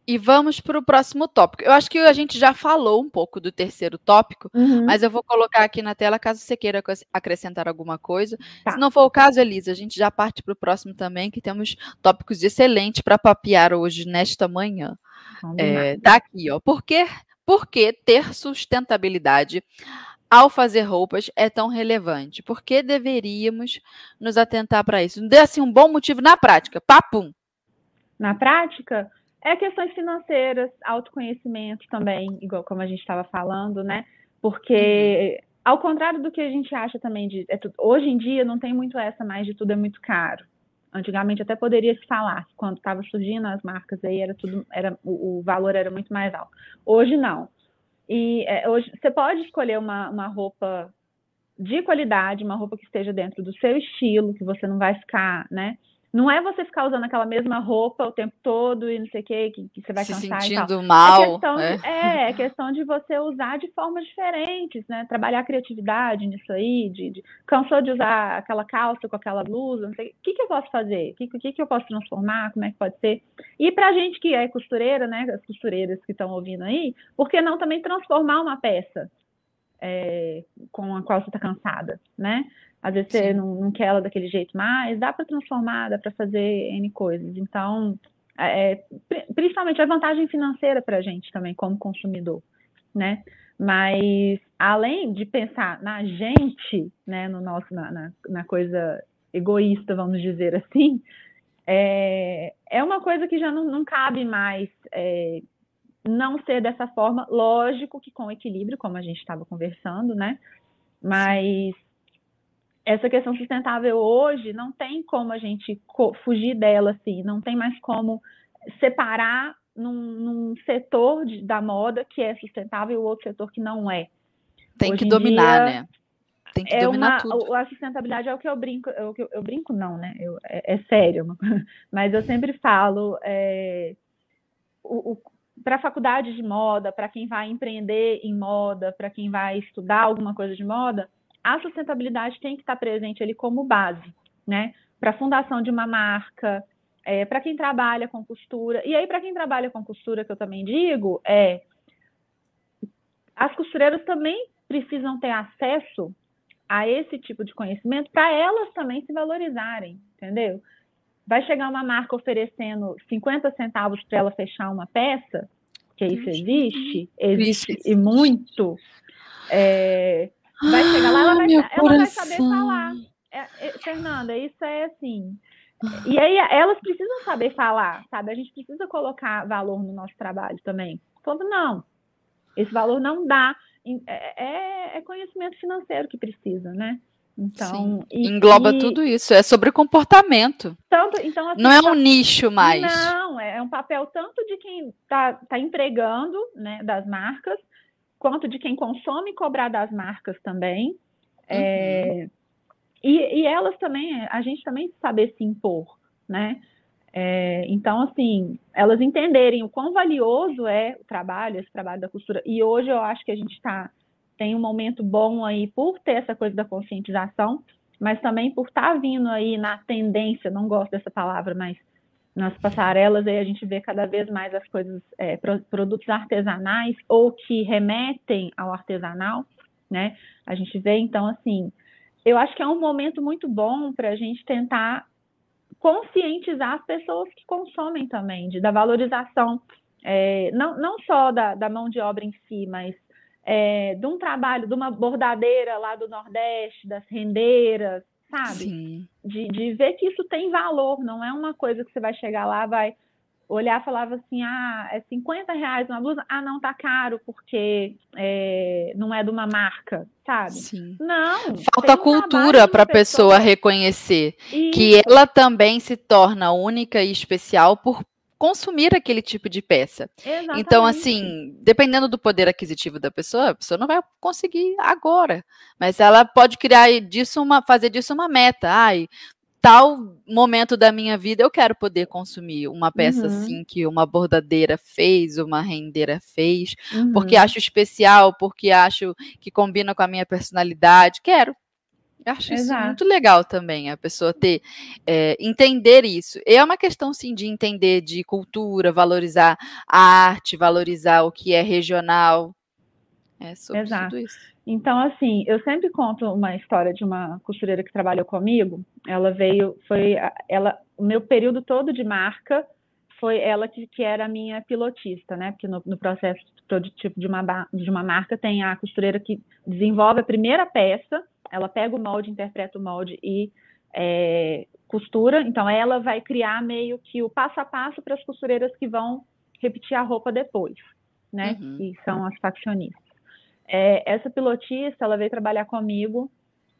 E vamos para o próximo tópico. Eu acho que a gente já falou um pouco do terceiro tópico, uhum. mas eu vou colocar aqui na tela caso você queira acrescentar alguma coisa. Tá. Se não for o caso, Elisa, a gente já parte para o próximo também, que temos tópicos excelentes para papear hoje, nesta manhã. É, tá aqui, ó. Por que, por que ter sustentabilidade ao fazer roupas é tão relevante? Por que deveríamos nos atentar para isso? Dê assim um bom motivo na prática. Papum! Na prática, é questões financeiras, autoconhecimento também, igual como a gente estava falando, né? Porque, uhum. ao contrário do que a gente acha também de. É tudo, hoje em dia não tem muito essa mais de tudo é muito caro. Antigamente até poderia se falar, quando estava surgindo as marcas aí era tudo, era, o, o, valor era muito mais alto. Hoje não. E é, hoje você pode escolher uma, uma roupa de qualidade, uma roupa que esteja dentro do seu estilo, que você não vai ficar, né? Não é você ficar usando aquela mesma roupa o tempo todo e não sei o que, que você vai Se cansar sentindo mal. É questão, é. De, é, é questão de você usar de formas diferentes, né? Trabalhar a criatividade nisso aí, de, de cansou de usar aquela calça com aquela blusa, não sei o que, que eu posso fazer? O que, que, que eu posso transformar? Como é que pode ser? E pra gente que é costureira, né? As costureiras que estão ouvindo aí, por que não também transformar uma peça? É, com a qual você está cansada, né? Às vezes Sim. você não, não, quer ela daquele jeito mais, dá para transformar, dá para fazer N coisas. Então, é, é principalmente a vantagem financeira para a gente também, como consumidor, né? Mas, além de pensar na gente, né, no nosso, na, na, na coisa egoísta, vamos dizer assim, é, é uma coisa que já não, não cabe mais é, não ser dessa forma, lógico que com equilíbrio, como a gente estava conversando, né? Mas essa questão sustentável hoje não tem como a gente fugir dela, assim, não tem mais como separar num, num setor de, da moda que é sustentável e o outro setor que não é. Tem hoje que dominar, dia, né? Tem que é dominar uma, tudo. A sustentabilidade é o que eu brinco, é o que eu, eu brinco não, né? Eu, é, é, sério, mas eu sempre falo é, o, o para a faculdade de moda, para quem vai empreender em moda, para quem vai estudar alguma coisa de moda, a sustentabilidade tem que estar presente ali como base, né? Para a fundação de uma marca, é, para quem trabalha com costura. E aí, para quem trabalha com costura, que eu também digo, é as costureiras também precisam ter acesso a esse tipo de conhecimento para elas também se valorizarem, entendeu? Vai chegar uma marca oferecendo 50 centavos para ela fechar uma peça, que isso existe, existe e muito. É, vai chegar lá, ela vai, ela vai saber falar. É, é, Fernanda, isso é assim. E aí elas precisam saber falar, sabe? A gente precisa colocar valor no nosso trabalho também. Falando, não, esse valor não dá. É, é, é conhecimento financeiro que precisa, né? Então, e, engloba e... tudo isso, é sobre comportamento. Tanto, então, assim, não é um nicho mais. Não, é um papel tanto de quem está tá empregando, né, das marcas, quanto de quem consome cobrar das marcas também. É, uhum. É, e, e, elas também, a gente também saber se impor, né? É, então, assim, elas entenderem o quão valioso é o trabalho, esse trabalho da costura. E hoje eu acho que a gente está tem um momento bom aí por ter essa coisa da conscientização, mas também por estar tá vindo aí na tendência, não gosto dessa palavra, mas nas passarelas aí a gente vê cada vez mais as coisas, é, produtos artesanais ou que remetem ao artesanal, né? A gente vê, então, assim, eu acho que é um momento muito bom para a gente tentar conscientizar as pessoas que consomem também, de, da valorização, é, não, não só da, da mão de obra em si, mas é, de um trabalho, de uma bordadeira lá do Nordeste, das rendeiras, sabe? De, de ver que isso tem valor, não é uma coisa que você vai chegar lá, vai olhar e falava assim, ah, é 50 reais uma blusa, ah, não, tá caro, porque é, não é de uma marca, sabe? Sim. Não. Falta um cultura para a pessoa reconhecer e... que ela também se torna única e especial por consumir aquele tipo de peça. Então, Exatamente. Então, assim, dependendo do poder aquisitivo da pessoa, a pessoa não vai conseguir agora, mas ela pode criar disso uma, fazer disso uma meta. Ai, tal momento da minha vida eu quero poder consumir uma peça uhum. assim que uma bordadeira fez, uma rendeira fez, uhum. porque acho especial, porque acho que combina com a minha personalidade, quero. Eu acho Exato. isso muito legal também, a pessoa ter, é, entender isso. É uma questão, sim, de entender de cultura, valorizar a arte, valorizar o que é regional. É sobre Exato. tudo isso. Então, assim, eu sempre conto uma história de uma costureira que trabalhou comigo. Ela veio, foi, ela, o meu período todo de marca foi ela que, que era a minha pilotista, né? Porque no, no processo produtivo de uma, de uma marca tem a costureira que desenvolve a primeira peça, ela pega o molde, interpreta o molde e é, costura. Então, ela vai criar meio que o passo a passo para as costureiras que vão repetir a roupa depois, né? Uhum. Que são as faccionistas. É, essa pilotista, ela veio trabalhar comigo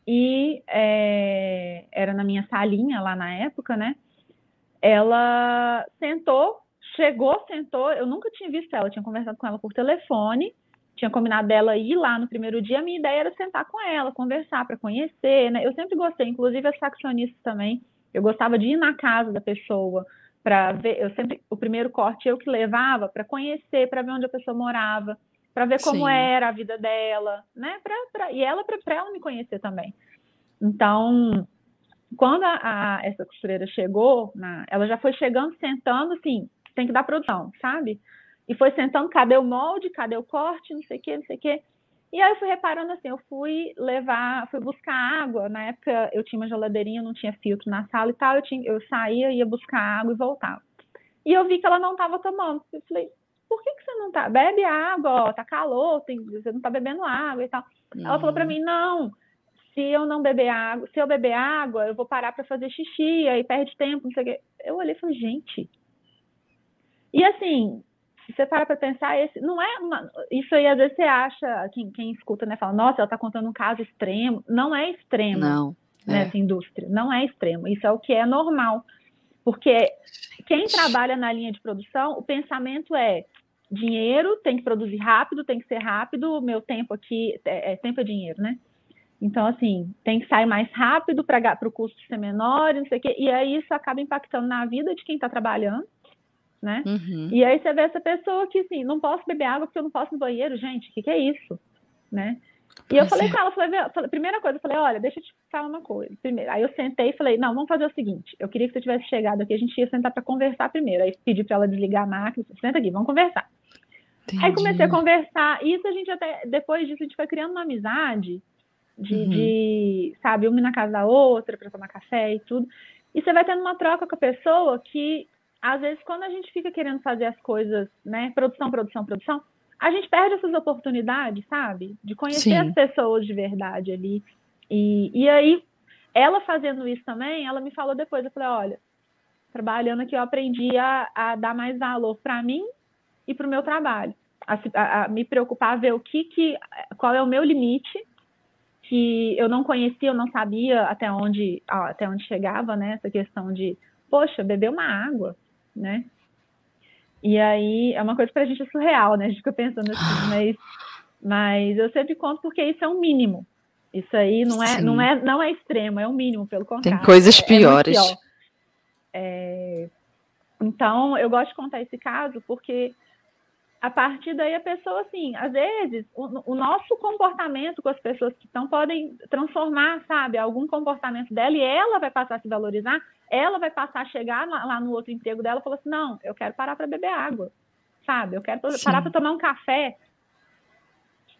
e é, era na minha salinha lá na época, né? Ela sentou, chegou, sentou. Eu nunca tinha visto ela, tinha conversado com ela por telefone tinha combinado dela ir lá no primeiro dia, a minha ideia era sentar com ela, conversar, para conhecer, né? Eu sempre gostei, inclusive as faccionistas também. Eu gostava de ir na casa da pessoa para ver, eu sempre o primeiro corte eu que levava para conhecer, para ver onde a pessoa morava, para ver como Sim. era a vida dela, né? Pra, pra e ela para ela me conhecer também. Então, quando a, a, essa costureira chegou, na, ela já foi chegando, sentando, assim, tem que dar produção, sabe? E foi sentando, cadê o molde, cadê o corte, não sei o que, não sei o que. E aí eu fui reparando assim, eu fui levar, fui buscar água. Na época eu tinha uma geladeirinha, não tinha filtro na sala e tal. Eu, tinha, eu saía, ia buscar água e voltava. E eu vi que ela não estava tomando. Eu falei, por que, que você não tá? Bebe água, ó, tá calor, tem, você não tá bebendo água e tal. Uhum. Ela falou para mim, não, se eu não beber água, se eu beber água, eu vou parar para fazer xixi, aí perde tempo, não sei o quê. Eu olhei e falei, gente. E assim, se você para para pensar, esse não é uma, isso aí às vezes você acha, quem, quem escuta, né, fala, nossa, ela está contando um caso extremo. Não é extremo. Não. é. nessa indústria. Não é extremo. Isso é o que é normal. Porque quem trabalha na linha de produção, o pensamento é dinheiro, tem que produzir rápido, tem que ser rápido, meu tempo aqui, é, é tempo é dinheiro, né? Então, assim, tem que sair mais rápido para o custo ser menor, não sei o quê. E aí isso acaba impactando na vida de quem está trabalhando, né? Uhum. E aí você vê essa pessoa que, assim, não posso beber água porque eu não posso no banheiro. Gente, o que, que é isso? Né? E eu falei é. com ela, falei, primeira coisa, eu falei, olha, deixa eu te falar uma coisa. Primeiro, aí eu sentei e falei, não, vamos fazer o seguinte, eu queria que você tivesse chegado aqui, a gente ia sentar para conversar primeiro. Aí pedi para ela desligar a máquina, senta aqui, vamos conversar. Entendi. Aí comecei a conversar, e isso a gente até, depois disso, a gente foi criando uma amizade de, uhum. de sabe, uma na casa da outra para tomar café e tudo. E você vai tendo uma troca com a pessoa que, às vezes, quando a gente fica querendo fazer as coisas, né, produção, produção, produção, a gente perde essas oportunidades, sabe? De conhecer Sim. as pessoas de verdade ali. E, e aí, ela fazendo isso também, ela me falou depois, eu falei, olha, trabalhando aqui eu aprendi a, a dar mais valor para mim e para o meu trabalho. A, a, a, me preocupar, ver o que, que qual é o meu limite que eu não conhecia, eu não sabia até onde, até onde chegava, né? Essa questão de, poxa, beber uma água, né? E aí é uma coisa para a gente é surreal, né? A gente fica pensando assim, mas, mas eu sempre conto porque isso é um mínimo. Isso aí não é, não é, não é extremo, é um mínimo, pelo contrário. Tem coisas é, piores. É pior. é... Então, eu gosto de contar esse caso porque a partir daí a pessoa, assim, às vezes, o, o, nosso comportamento com as pessoas que estão podem transformar, sabe, algum comportamento dela e ela vai passar a se valorizar, ela vai passar a chegar lá, lá no outro emprego dela e falar assim, não, eu quero parar para beber água, sabe, eu quero Sim. parar para tomar um café,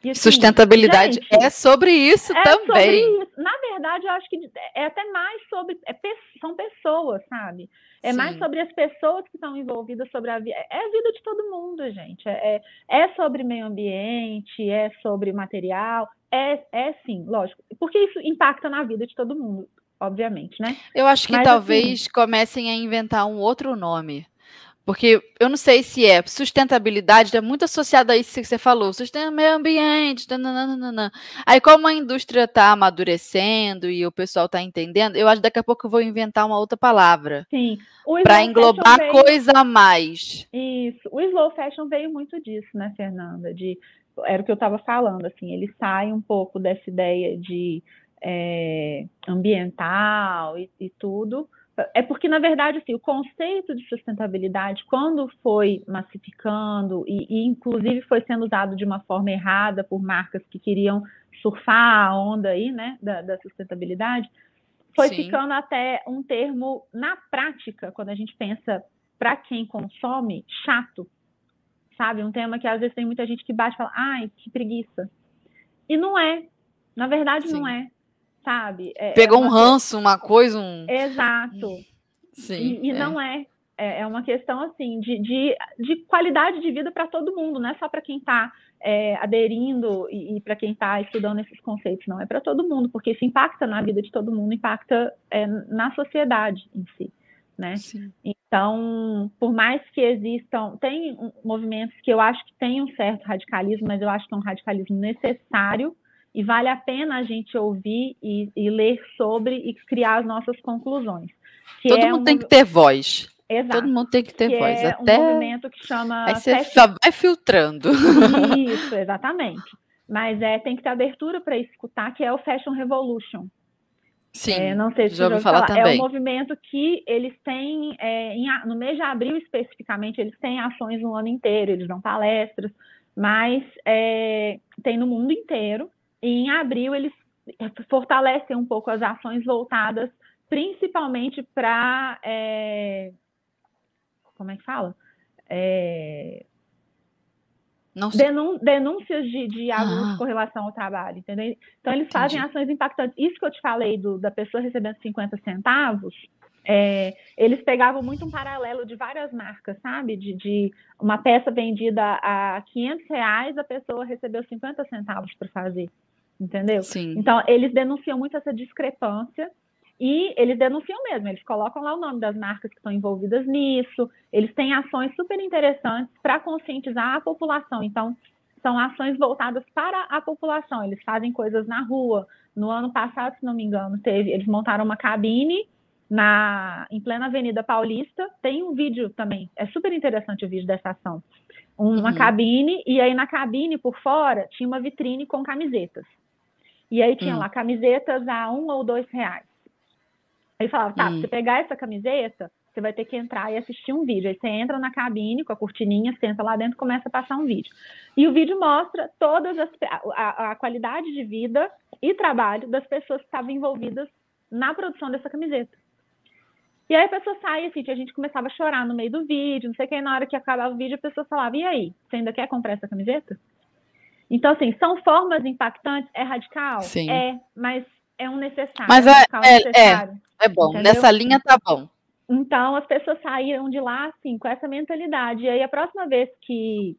e, assim, Sustentabilidade gente, é sobre isso é também. Sobre isso. Na verdade, eu acho que é até mais sobre. É, são pessoas, sabe? É Sim. mais sobre as pessoas que estão envolvidas sobre a vida. É a vida de todo mundo, gente. É, é, é sobre meio ambiente, é sobre material. É, é sim, lógico. Porque isso impacta na vida de todo mundo, obviamente, né? Eu acho que Mas, talvez assim, comecem a inventar um outro nome porque eu não sei se é sustentabilidade, é muito associada a isso que você falou, sustenta meio ambiente, nananana. aí como a indústria está amadurecendo e o pessoal está entendendo, eu acho que daqui a pouco eu vou inventar uma outra palavra. Sim. Para englobar veio... coisa a mais. Isso. O slow fashion veio muito disso, né, Fernanda? De, era o que eu estava falando, assim, ele sai um pouco dessa ideia de é, ambiental e, e tudo é porque, na verdade, assim, o conceito de sustentabilidade, quando foi massificando e, e, inclusive, foi sendo usado de uma forma errada por marcas que queriam surfar a onda aí, né, da, da sustentabilidade, foi Sim. ficando até um termo, na prática, quando a gente pensa para quem consome, chato, sabe? Um tema que às vezes tem muita gente que bate e fala, ai, que preguiça. E não é. Na verdade, Sim. não é sabe? É, é Pegou um ranço, uma coisa, um. Exato. Sim. E, e é. não é. é. É uma questão assim de, de, de qualidade de vida para todo mundo, não é só para quem está é, aderindo e, e para quem está estudando esses conceitos, não é para todo mundo, porque isso impacta na vida de todo mundo, impacta é, na sociedade em si. Né? Então, por mais que existam, tem movimentos que eu acho que tem um certo radicalismo, mas eu acho que é um radicalismo necessário e vale a pena a gente ouvir e, e ler sobre e criar as nossas conclusões. Todo é mundo um... tem que ter voz. Exato. Todo mundo tem que ter que voz. É Até... um movimento que chama. Aí você fashion... vai filtrando. Isso, exatamente. Mas é, tem que ter abertura para escutar, que é o Fashion Revolution. Sim, é, não sei se já ouviu falar, falar, também. É um movimento que eles têm, é, em, no mês de abril especificamente, eles têm ações no ano inteiro, eles dão palestras, mas é, tem no mundo inteiro. E em abril eles fortalecem um pouco as ações voltadas principalmente para é... como é que fala? É... Denun... denúncias de, de abuso ah. com relação ao trabalho, entendeu? Então eles Entendi. fazem ações impactantes. Isso que eu te falei do, da pessoa recebendo 50 centavos, é, eles pegavam muito um paralelo de várias marcas, sabe? De, de, uma peça vendida a 500 reais, a pessoa recebeu 50 centavos para fazer entendeu? Sim. Então, eles denunciam muito essa discrepância e eles denunciam mesmo, eles colocam lá o nome das marcas que estão envolvidas nisso, eles têm ações super interessantes para conscientizar a população. Então, são ações voltadas para a população, eles fazem coisas na rua, No ano passado, se não me engano, teve, eles montaram uma cabine na em plena Avenida Paulista. Tem um vídeo também, é super interessante o vídeo dessa ação. Uma uhum. cabine, e aí na cabine por fora tinha uma vitrine com camisetas. E aí tinha uhum. lá camisetas a um ou dois reais. Aí falava, tá, uhum. você pegar essa camiseta, você vai ter que entrar e assistir um vídeo. Aí você entra na cabine com a cortininha, senta lá dentro e começa a passar um vídeo. E o vídeo mostra todas as a, a qualidade de vida e trabalho das pessoas que estavam envolvidas na produção dessa camiseta. E aí a pessoa sai assim, a gente começava a chorar no meio do vídeo, não sei o que, na hora que acabava o vídeo, a pessoa falava, e aí, você ainda quer comprar essa camiseta? Então, assim, são formas impactantes, é radical? Sim. É, mas é um necessário. Mas é, é, é, necessário, é, é, bom, entendeu? nessa linha tá bom. Então, as pessoas saíram de lá, assim, com essa mentalidade. E aí, a próxima vez que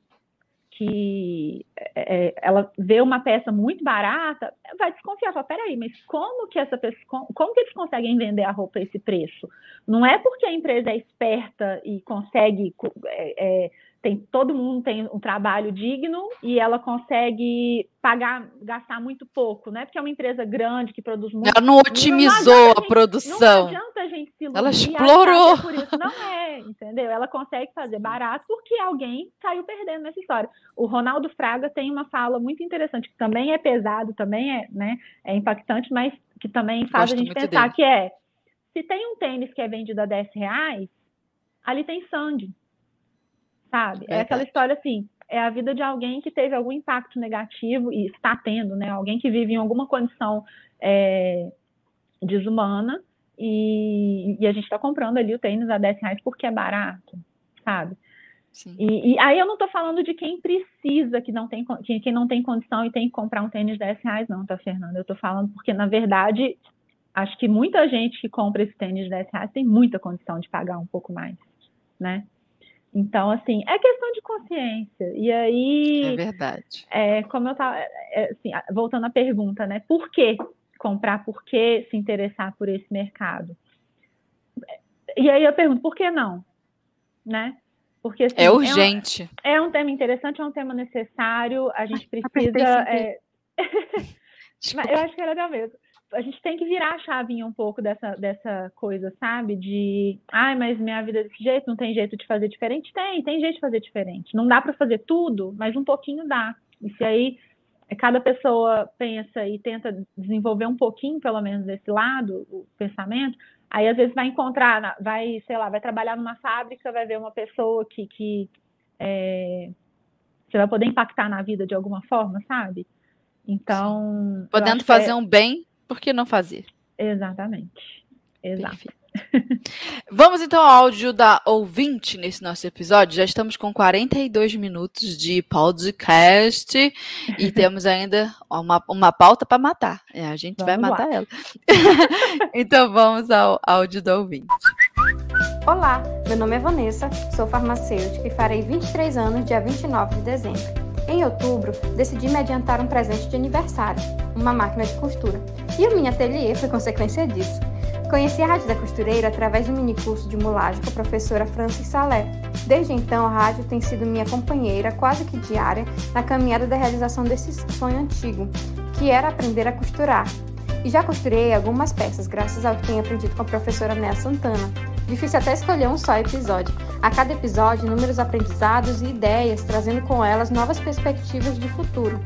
que é, é, ela vê uma peça muito barata, vai desconfiar, fala, peraí, mas como que essa pessoa, como, que eles conseguem vender a roupa a esse preço? Não é porque a empresa é esperta e consegue é, é tem todo mundo tem um trabalho digno e ela consegue pagar, gastar muito pouco, né? Porque é uma empresa grande que produz muito. Ela não otimizou não, a, a, produção. Não adianta a gente se iludir, Ela explorou. É por isso não é, entendeu? Ela consegue fazer barato porque alguém saiu perdendo nessa história. O Ronaldo Fraga tem uma fala muito interessante que também é pesado, também é, né, é impactante, mas que também faz a gente pensar dele. que é se tem um tênis que é vendido a 10 reais, ali tem sangue sabe? É aquela história assim, é a vida de alguém que teve algum impacto negativo e está tendo, né? Alguém que vive em alguma condição é, desumana e, e, a gente está comprando ali o tênis a 10 reais porque é barato, sabe? E, e, aí eu não estou falando de quem precisa, que não tem, que, quem não tem condição e tem que comprar um tênis de 10 reais, não, tá, Fernanda? Eu estou falando porque, na verdade, acho que muita gente que compra esse tênis de 10 reais tem muita condição de pagar um pouco mais, né? Então, assim, é questão de consciência. E aí. É verdade. É, como eu estava. É, assim, voltando à pergunta, né? Por que comprar? Por que se interessar por esse mercado? E aí eu pergunto, por que não? Né? Porque assim, é urgente. É um, é um, tema interessante, é um tema necessário. A gente precisa. É... eu acho que era da mesmo a gente tem que virar a chavinha um pouco dessa, dessa coisa, sabe? De, ai, mas minha vida é desse jeito, não tem jeito de fazer diferente? Tem, tem jeito de fazer diferente. Não dá para fazer tudo, mas um pouquinho dá. E se aí cada pessoa pensa e tenta desenvolver um pouquinho, pelo menos, desse lado, o pensamento, aí às vezes vai encontrar, vai, sei lá, vai trabalhar numa fábrica, vai ver uma pessoa que, que é, você vai poder impactar na vida de alguma forma, sabe? Então. Podendo fazer é... um bem por que não fazer? Exatamente. Exato. Vamos então ao áudio da ouvinte nesse nosso episódio. Já estamos com 42 minutos de podcast e temos ainda uma, uma pauta para matar. É, a gente vamos vai matar lá. ela. então vamos ao áudio da ouvinte. Olá, meu nome é Vanessa, sou farmacêutica e farei 23 anos dia 29 de dezembro. Em outubro, decidi me adiantar um presente de aniversário, uma máquina de costura. E o mini ateliê foi consequência disso. Conheci a Rádio da Costureira através do mini curso de mulagem com a professora Francis Salé. Desde então, a rádio tem sido minha companheira quase que diária na caminhada da realização desse sonho antigo, que era aprender a costurar. E já costurei algumas peças, graças ao que tenho aprendido com a professora Néa Santana, Difícil até escolher um só episódio. A cada episódio, inúmeros aprendizados e ideias, trazendo com elas novas perspectivas de futuro.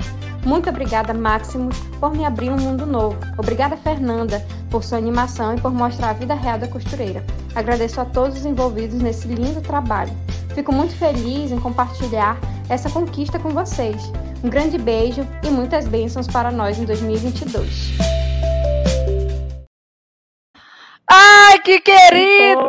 Muito obrigada, Máximos, por me abrir um mundo novo. Obrigada, Fernanda, por sua animação e por mostrar a vida real da costureira. Agradeço a todos os envolvidos nesse lindo trabalho. Fico muito feliz em compartilhar essa conquista com vocês. Um grande beijo e muitas bênçãos para nós em 2022. Que querida!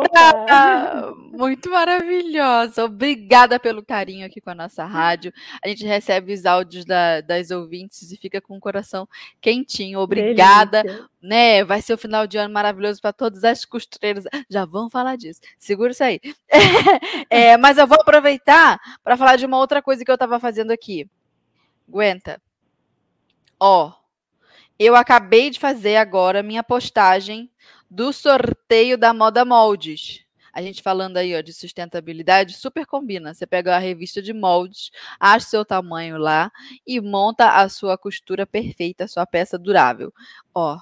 Muito maravilhosa. Obrigada pelo carinho aqui com a nossa rádio. A gente recebe os áudios da, das ouvintes e fica com o coração quentinho. Obrigada. Né? Vai ser o um final de ano maravilhoso para todas as costureiras. Já vamos falar disso. Segura isso aí. É, mas eu vou aproveitar para falar de uma outra coisa que eu estava fazendo aqui. Aguenta. Ó, eu acabei de fazer agora minha postagem do sorteio da Moda Moldes. A gente falando aí ó, de sustentabilidade, super combina. Você pega a revista de moldes, acha seu tamanho lá e monta a sua costura perfeita, a sua peça durável. Ó,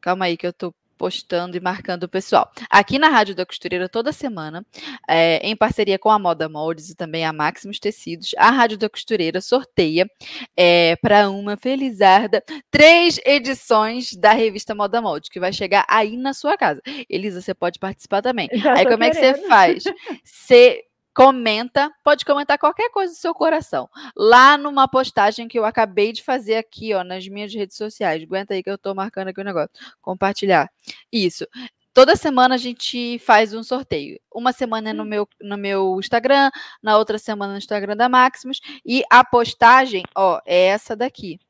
calma aí que eu tô postando e marcando o pessoal. Aqui na Rádio da Costureira, toda semana, é, em parceria com a Moda Moldes e também a Máximos Tecidos, a Rádio da Costureira sorteia é, para uma felizarda três edições da revista Moda Moldes, que vai chegar aí na sua casa. Elisa, você pode participar também. Já aí como é que querendo. você faz? Você comenta, pode comentar qualquer coisa do seu coração. Lá numa postagem que eu acabei de fazer aqui, ó, nas minhas redes sociais. Aguenta aí que eu tô marcando aqui o negócio. Compartilhar. Isso. Toda semana a gente faz um sorteio. Uma semana é no meu, no meu Instagram, na outra semana no Instagram da Maximus. E a postagem, ó, é essa daqui.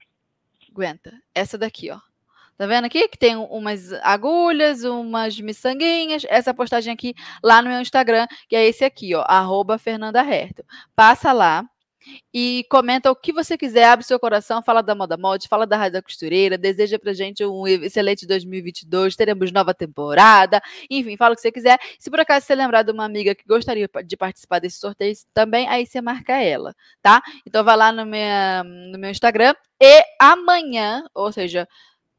Aguenta. Essa daqui, ó. Tá vendo aqui que tem umas agulhas, umas miçanguinhas? Essa postagem aqui lá no meu Instagram, que é esse aqui, ó, arroba Fernanda. Passa lá e comenta o que você quiser, abre seu coração, fala da Moda Molde, fala da Rádio da Costureira, deseja pra gente um excelente 2022, teremos nova temporada, enfim, fala o que você quiser. Se por acaso você lembrar de uma amiga que gostaria de participar desse sorteio também, aí você marca ela, tá? Então vai lá no, minha, no meu Instagram e amanhã, ou seja,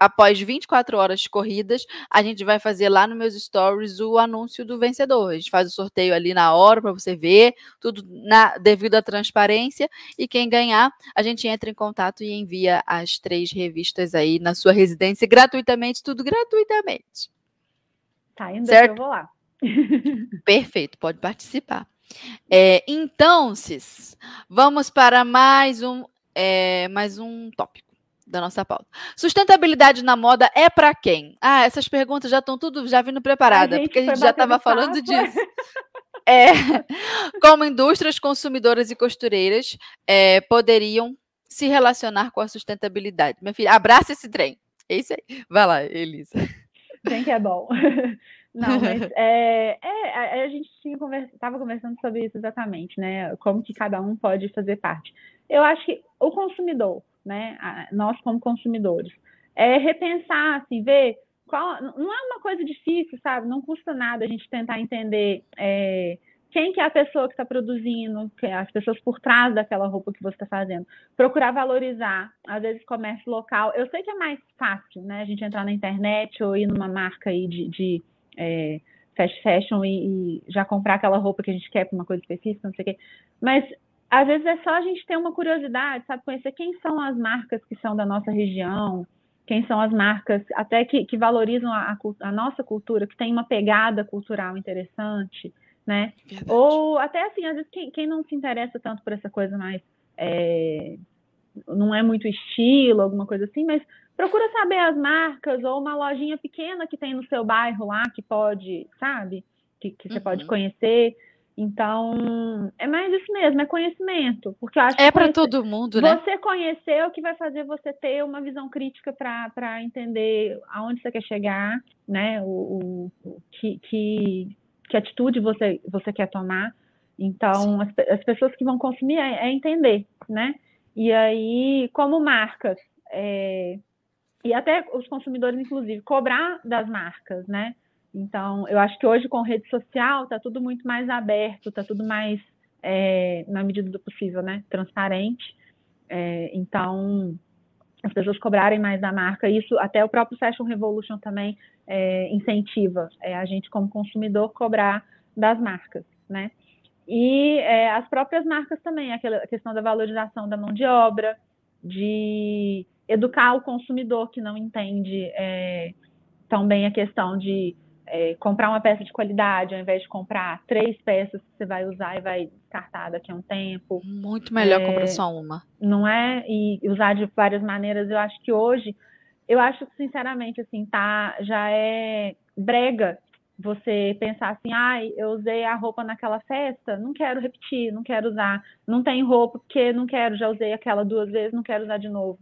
após 24 horas corridas, a gente vai fazer lá nos meus stories o anúncio do vencedor. A gente faz o sorteio ali na hora para você ver, tudo na, devido à transparência. E quem ganhar, a gente entra em contato e envia as três revistas aí na sua residência gratuitamente, tudo gratuitamente. Tá indo Certo. eu vou lá. Perfeito, pode participar. É, então, Cis, vamos para mais um, é, mais um tópico da nossa pauta. Sustentabilidade na moda é para quem? Ah, essas perguntas já estão tudo já vindo preparada, porque a gente já estava falando disso. É, como indústrias consumidoras e costureiras é, poderiam se relacionar com a sustentabilidade. Minha filha, abraça esse trem. É isso aí. Vai lá, Elisa. Bem que é bom. Não, mas é, é, a, gente tinha conversa, estava conversando sobre isso exatamente, né? Como que cada um pode fazer parte. Eu acho que o consumidor, né? Nós como consumidores, é repensar, assim, ver qual. Não é uma coisa difícil, sabe? Não custa nada a gente tentar entender é, quem que é a pessoa que está produzindo, é as pessoas por trás daquela roupa que você está fazendo. Procurar valorizar, às vezes, comércio local. Eu sei que é mais fácil, né? A gente entrar na internet ou ir numa marca aí de, de é, fast fashion e, e já comprar aquela roupa que a gente quer para uma coisa específica, não sei o quê. Mas às vezes é só a gente ter uma curiosidade, sabe? Conhecer quem são as marcas que são da nossa região, quem são as marcas até que, que valorizam a, a nossa cultura, que tem uma pegada cultural interessante, né? Ou até assim, às vezes quem, quem não se interessa tanto por essa coisa mais. é, não é muito estilo, alguma coisa assim, mas procura saber as marcas ou uma lojinha pequena que tem no seu bairro lá que pode, sabe? Que, que você pode Uhum. conhecer. Então, é mais isso mesmo, é conhecimento. Porque acho É para todo mundo, né? você conhecer é o que vai fazer você ter uma visão crítica para entender aonde você quer chegar, né? O, o- que, que, que atitude você, você quer tomar. Então, as, as pessoas que vão consumir é, é entender, né? E aí, como marcas, é, e até os consumidores, inclusive, cobrar das marcas, né? Então, eu acho que hoje com rede social está tudo muito mais aberto, está tudo mais, é, na medida do possível, né? Transparente. É, então, as pessoas cobrarem mais da marca, isso até o próprio Fashion Revolution também é, incentiva é, a gente, como consumidor, cobrar das marcas, né? E é, as próprias marcas também, aquela questão da valorização da mão de obra, de educar o consumidor que não entende é, tão bem a questão de é, comprar uma peça de qualidade, ao invés de comprar três peças que você vai usar e vai descartar daqui a um tempo Muito melhor É, comprar só uma. não é? E usar de várias maneiras. Eu acho que hoje, eu acho que, sinceramente, assim, tá, já é brega você pensar assim, ai, eu usei a roupa naquela festa, não quero repetir, não quero usar, não tem roupa porque não quero, já usei aquela duas vezes, não quero usar de novo.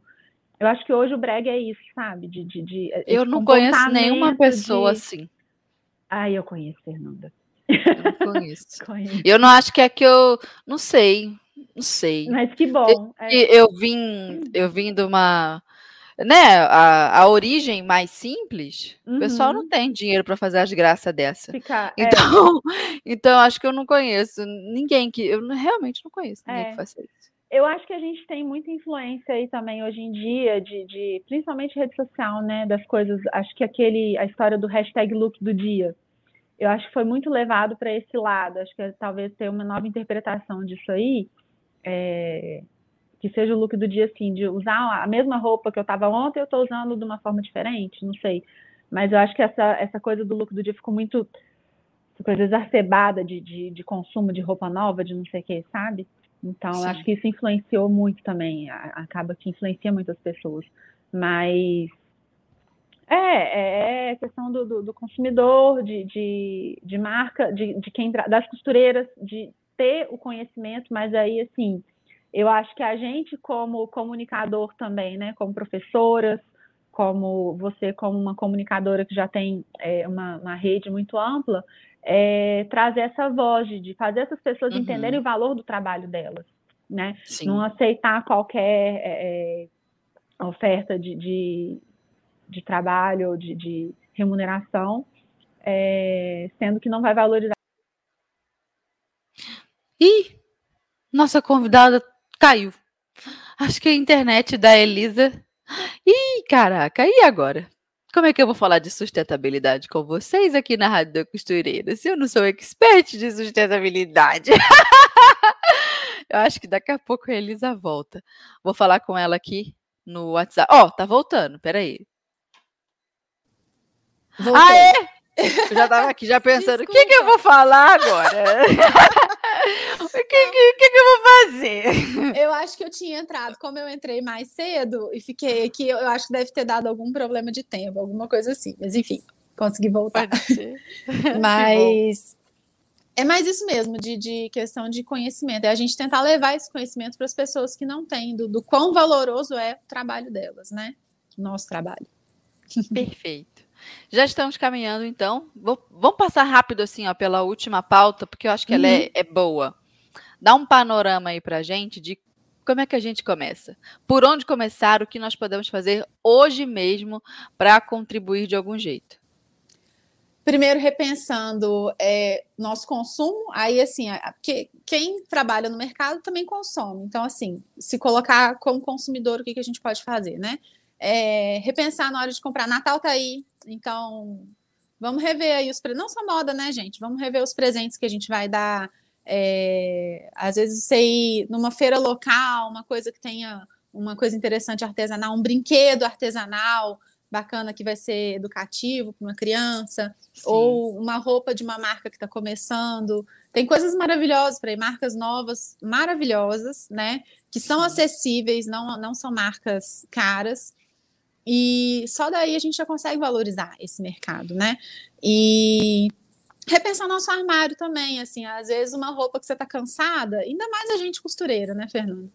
Eu acho que hoje o brega é isso, sabe? De, de, de, Eu esse não conheço nenhuma pessoa de- assim. Ai, eu conheço, Fernanda. Eu não conheço. Conheço. Eu não acho que é que eu. Não sei. Não sei. Mas que bom. é. E Eu vim, eu vim de uma. né, a, a origem mais simples, uhum. o pessoal não uhum. tem dinheiro para fazer as graças dessa. Fica, é. então, é. então acho que eu não conheço ninguém que eu realmente não conheço ninguém é. que faça isso. Eu acho que a gente tem muita influência aí também hoje em dia de, de principalmente rede social, né, das coisas. Acho que aquele a história do hashtag look do dia, eu acho que foi muito levado para esse lado. Acho que é, talvez ter uma nova interpretação disso aí. É, que seja o look do dia assim, de usar a mesma roupa que eu estava ontem, eu estou usando de uma forma diferente, não sei. Mas eu acho que essa, essa coisa do look do dia ficou muito coisa exacerbada de, de, de consumo de roupa nova, de não sei o que, sabe? Então, Sim. eu acho que isso influenciou muito também, acaba que influencia muitas pessoas. Mas é, é questão do, do, do consumidor, de, de, de marca, de, de quem das costureiras, de ter o conhecimento, mas aí assim eu acho que a gente, como comunicador também, né, como professoras, como você, como uma comunicadora que já tem é, uma, uma, rede muito ampla, é, trazer essa voz de fazer essas pessoas uhum. entenderem o valor do trabalho delas, né? Sim. Não aceitar qualquer é, é oferta de, de, de, trabalho ou de, de remuneração, é, sendo que não vai valorizar. Ih, nossa convidada Caiu. Acho que a internet da Elisa. Ih, caraca, e agora? Como é que eu vou falar de sustentabilidade com vocês aqui na Rádio da Costureira? Se eu não sou expert de sustentabilidade. eu acho que daqui a pouco a Elisa volta. Vou falar com ela aqui no WhatsApp. Ó, oh, tá voltando, peraí. Voltei. Aê! Eu já tava aqui já pensando, o que, que eu vou falar agora? o que, que, que, eu vou fazer? Eu acho que eu tinha entrado, como eu entrei mais cedo e fiquei aqui, eu acho que deve ter dado algum problema de tempo, alguma coisa assim. Mas enfim, consegui voltar. Mas é mais isso mesmo, de, de, questão de conhecimento. É a gente tentar levar esse conhecimento para as pessoas que não têm, do, do quão valoroso é o trabalho delas, né? Nosso trabalho. Perfeito. Já estamos caminhando, então. Vou, vamos passar rápido assim, ó, pela última pauta, porque eu acho que uhum. ela é, uhum. é, boa. Dá um panorama aí para a gente de como é que a gente começa. Por onde começar, o que nós podemos fazer hoje mesmo para contribuir de algum jeito. Primeiro, repensando é, nosso consumo, aí assim, que, quem trabalha no mercado também consome. Então, assim, se colocar como consumidor, o que, que a gente pode fazer, né? É, repensar na hora de comprar. Natal tá aí, então vamos rever aí os não só moda, né, gente? Vamos rever os presentes que a gente vai dar. É, às vezes você ir numa feira local, uma coisa que tenha uma coisa interessante artesanal, um brinquedo artesanal bacana que vai ser educativo para uma criança, Sim. ou uma roupa de uma marca que está começando. Tem coisas maravilhosas para ir, marcas novas, maravilhosas, né? Que são acessíveis, não, não são marcas caras. E só daí a gente já consegue valorizar esse mercado, né? E repensar nosso armário também, assim, às vezes uma roupa que você tá cansada, ainda mais a gente costureira, né, Fernanda?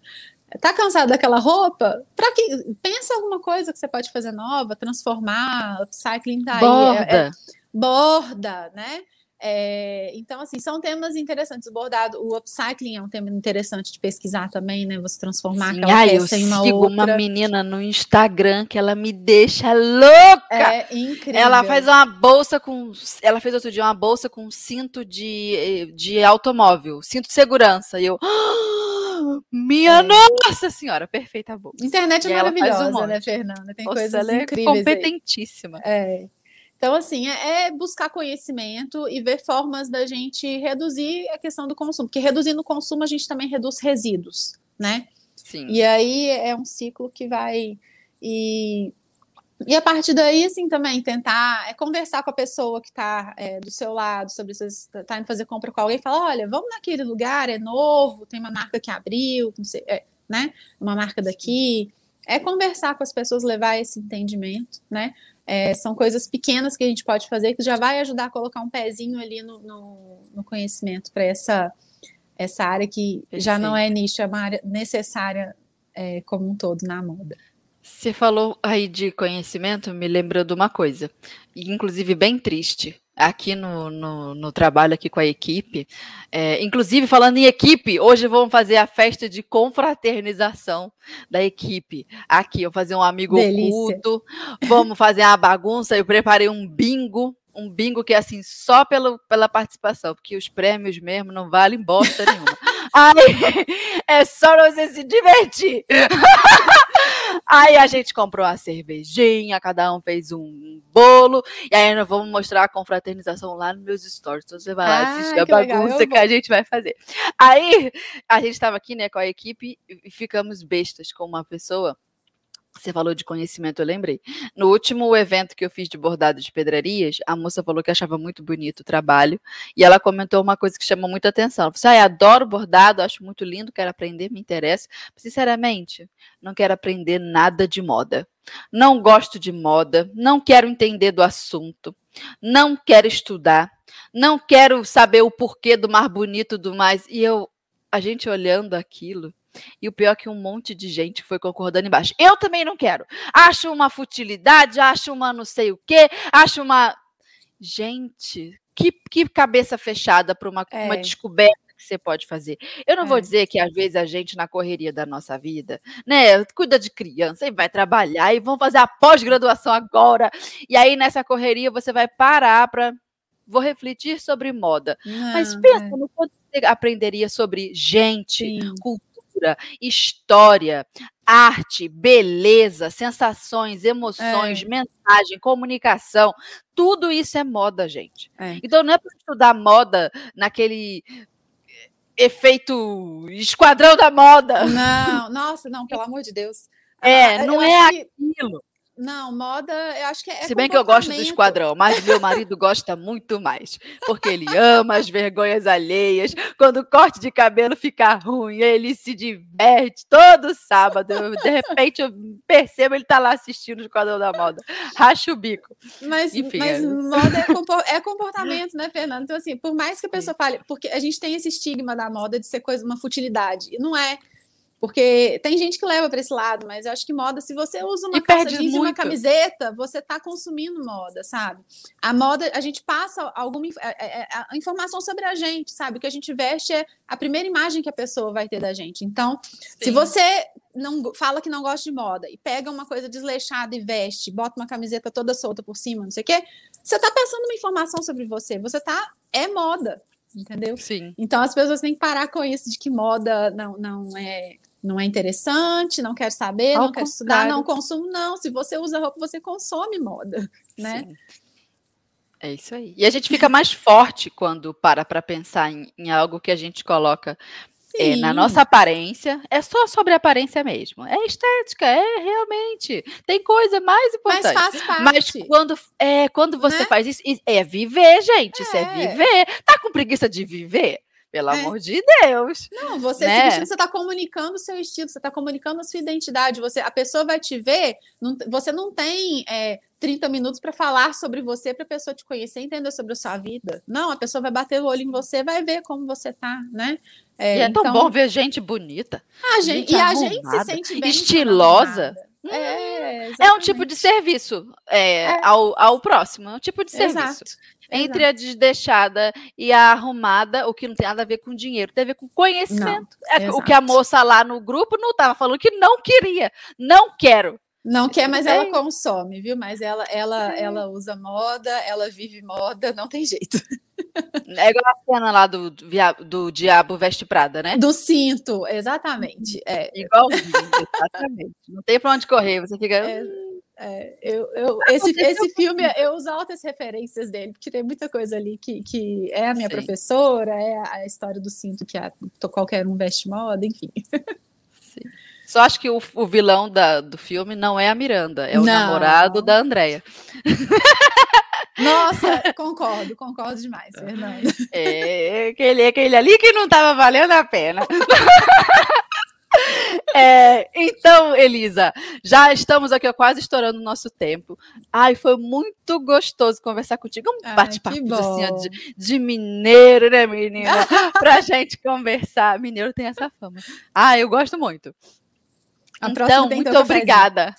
Tá cansado daquela roupa? Para que pensa alguma coisa que você pode fazer nova, transformar, upcycling tá aí, borda, é, é, borda, né? É, então, assim, são temas interessantes. O bordado, o upcycling é um tema interessante de pesquisar também, né? Você transformar Sim, aquela ai, peça em uma sigo outra. uma menina no Instagram que ela me deixa louca. É incrível. Ela faz uma bolsa com, ela fez outro dia uma bolsa com cinto de, de automóvel, cinto de segurança. E eu, ah, minha é. nossa senhora, perfeita bolsa. Internet é maravilhosa, um né, Fernanda? Tem nossa, coisas ela é incríveis. Competentíssima. Aí. É. Então, assim, é, é, buscar conhecimento e ver formas da gente reduzir a questão do consumo, porque reduzindo o consumo a gente também reduz resíduos, né? Sim. E aí é um ciclo que vai. E, e a partir daí, assim, também tentar é conversar com a pessoa que está é, do seu lado sobre se você está indo fazer compra com alguém e falar: olha, vamos naquele lugar, é novo, tem uma marca que abriu, não sei, é, né? Uma marca daqui. É conversar com as pessoas, levar esse entendimento, né? É, são coisas pequenas que a gente pode fazer que já vai ajudar a colocar um pezinho ali no, no, no conhecimento para essa, essa área que Perfeito. já não é nicho, é uma área necessária é, como um todo na moda. Você falou aí de conhecimento, me lembrou de uma coisa, inclusive bem triste. Aqui no, no, no, trabalho aqui com a equipe. É, inclusive, falando em equipe, hoje vamos fazer a festa de confraternização da equipe. Aqui, eu vou fazer um amigo Delícia. oculto, vamos fazer uma bagunça. Eu preparei um bingo. Um bingo que é assim, só pelo, pela participação, porque os prêmios mesmo não valem bosta nenhuma. Aí é só você se divertir. Aí a gente comprou uma cervejinha, cada um fez um bolo, e aí nós vamos mostrar a confraternização lá nos meus stories. Então você vai lá ah, assistir a bagunça legal, que a gente vai fazer. Aí a gente estava aqui, né, com a equipe e ficamos bestas com uma pessoa você falou de conhecimento, eu lembrei. No último evento que eu fiz de bordado de pedrarias, a moça falou que achava muito bonito o trabalho e ela comentou uma coisa que chamou muita atenção. Ela falou assim: ah, adoro bordado, acho muito lindo, quero aprender, me interessa. Sinceramente, não quero aprender nada de moda. Não gosto de moda, não quero entender do assunto, não quero estudar, não quero saber o porquê do mais bonito do mais. E eu, a gente olhando aquilo, e o pior é que um monte de gente foi concordando embaixo. Eu também não quero. Acho uma futilidade, acho uma não sei o quê, acho uma. Gente, que, que cabeça fechada para uma, é. uma descoberta que você pode fazer. Eu não é. vou dizer que às vezes a gente, na correria da nossa vida, né, cuida de criança e vai trabalhar e vão fazer a pós-graduação agora. E aí, nessa correria, você vai parar para. Vou refletir sobre moda. Não, Mas pensa é. no quanto você aprenderia sobre gente, Sim. cultura cultura, história, arte, beleza, sensações, emoções, é. mensagem, comunicação, tudo isso é moda, gente. É. Então não é para estudar moda naquele efeito esquadrão da moda. Não, nossa, não, pelo amor de Deus. É, ah, não é aquilo. Não, moda, eu acho que é. Se bem que eu gosto do esquadrão, mas meu marido gosta muito mais. Porque ele ama as vergonhas alheias. Quando o corte de cabelo fica ruim, ele se diverte todo sábado. Eu, de repente eu percebo ele tá lá assistindo o esquadrão da moda. Racha o bico. Mas, Enfim, mas é... moda é, comportamento, né, Fernando? Então, assim, por mais que a pessoa fale, porque a gente tem esse estigma da moda de ser coisa, uma futilidade. E não é. Porque tem gente que leva para esse lado, mas eu acho que moda, se você usa uma e calça jeans e uma camiseta, você está consumindo moda, sabe? A moda, a gente passa alguma a, é, é, é, a, a informação sobre a gente, sabe? O que a gente veste é a primeira imagem que a pessoa vai ter da gente. Então, Sim. se você não fala que não gosta de moda e pega uma coisa desleixada e veste, bota uma camiseta toda solta por cima, não sei o quê, você está passando uma informação sobre você. Você tá é moda, entendeu? Sim. Então as pessoas têm que parar com isso de que moda não, não é não é interessante, não quer saber, Ao não quer estudar, não consumo, não. Se você usa roupa, você consome moda, né? Sim. É isso aí. E a gente fica mais forte quando para para pensar em, em, algo que a gente coloca é, na nossa aparência. É só sobre aparência mesmo. É estética, é realmente. Tem coisa mais importante. Mas faz parte. Mas quando, é, quando você né? faz isso, é viver, gente. É. Isso é viver. Tá com preguiça de viver? Pelo é. amor de Deus. Não, você né? você está comunicando o seu estilo, você está comunicando a sua identidade. Você, a pessoa vai te ver, não, você não tem é, 30 minutos para falar sobre você, para a pessoa te conhecer, entender sobre a sua vida. Não, a pessoa vai bater o olho em você, vai ver como você tá, né? É, e é tão então... bom ver gente bonita. A gente, gente e a gente se sente bem. Estilosa. É, é um tipo de serviço é, é. Ao, ao próximo, é um tipo de serviço. Exato. Entre Exato. a desdeixada e a arrumada, o que não tem nada a ver com dinheiro, tem a ver com conhecimento. Não, é, o que a moça lá no grupo não estava falando que não queria. Não quero. Não quer, mas ela consome, viu? Mas ela, ela, ela usa moda, ela vive moda, não tem jeito. É igual a cena lá do, do Diabo Veste Prada, né? Do cinto, exatamente. É. Igual, exatamente. Não tem pra onde correr, você fica. É. É, eu, eu, esse, esse filme, eu uso altas referências dele, porque tem muita coisa ali que, que é a minha Sim. professora, é a história do cinto que a, qualquer um veste moda, enfim. Sim. Só acho que o, o vilão da, do filme não é a Miranda, é o não. namorado da Andrea. Nossa, concordo, concordo demais, Fernando. É, aquele, aquele ali que não estava valendo a pena. É, então, Elisa, já estamos aqui ó, quase estourando o nosso tempo. Ai, foi muito gostoso conversar contigo. Um bate-papo assim, ó, de, de, mineiro, né, menina? Pra gente conversar. Mineiro tem essa fama. Ah, eu gosto muito. A então, muito obrigada.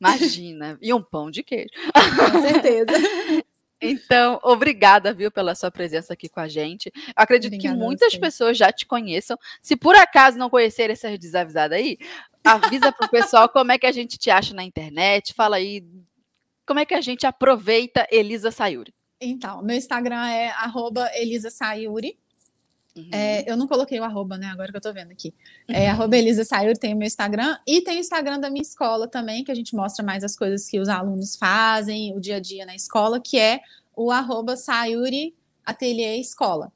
Imagina. E um pão de queijo. Com certeza. Então, obrigada, viu, pela sua presença aqui com a gente. Eu acredito Obrigada que muitas pessoas já te conheçam. Se por acaso não conhecer essas desavisadas aí, avisa pro pessoal como é que a gente te acha na internet. Fala aí como é que a gente aproveita Elisa Sayuri. Então, meu Instagram é arroba Elisa Sayuri. Uhum. É, eu não coloquei o arroba, né? Agora que eu tô vendo aqui. É arroba Elisa Sayuri, tem o meu Instagram. E tem o Instagram da minha escola também, que a gente mostra mais as coisas que os alunos fazem, o dia a dia na escola, que é o arroba Sayuri Ateliê Escola.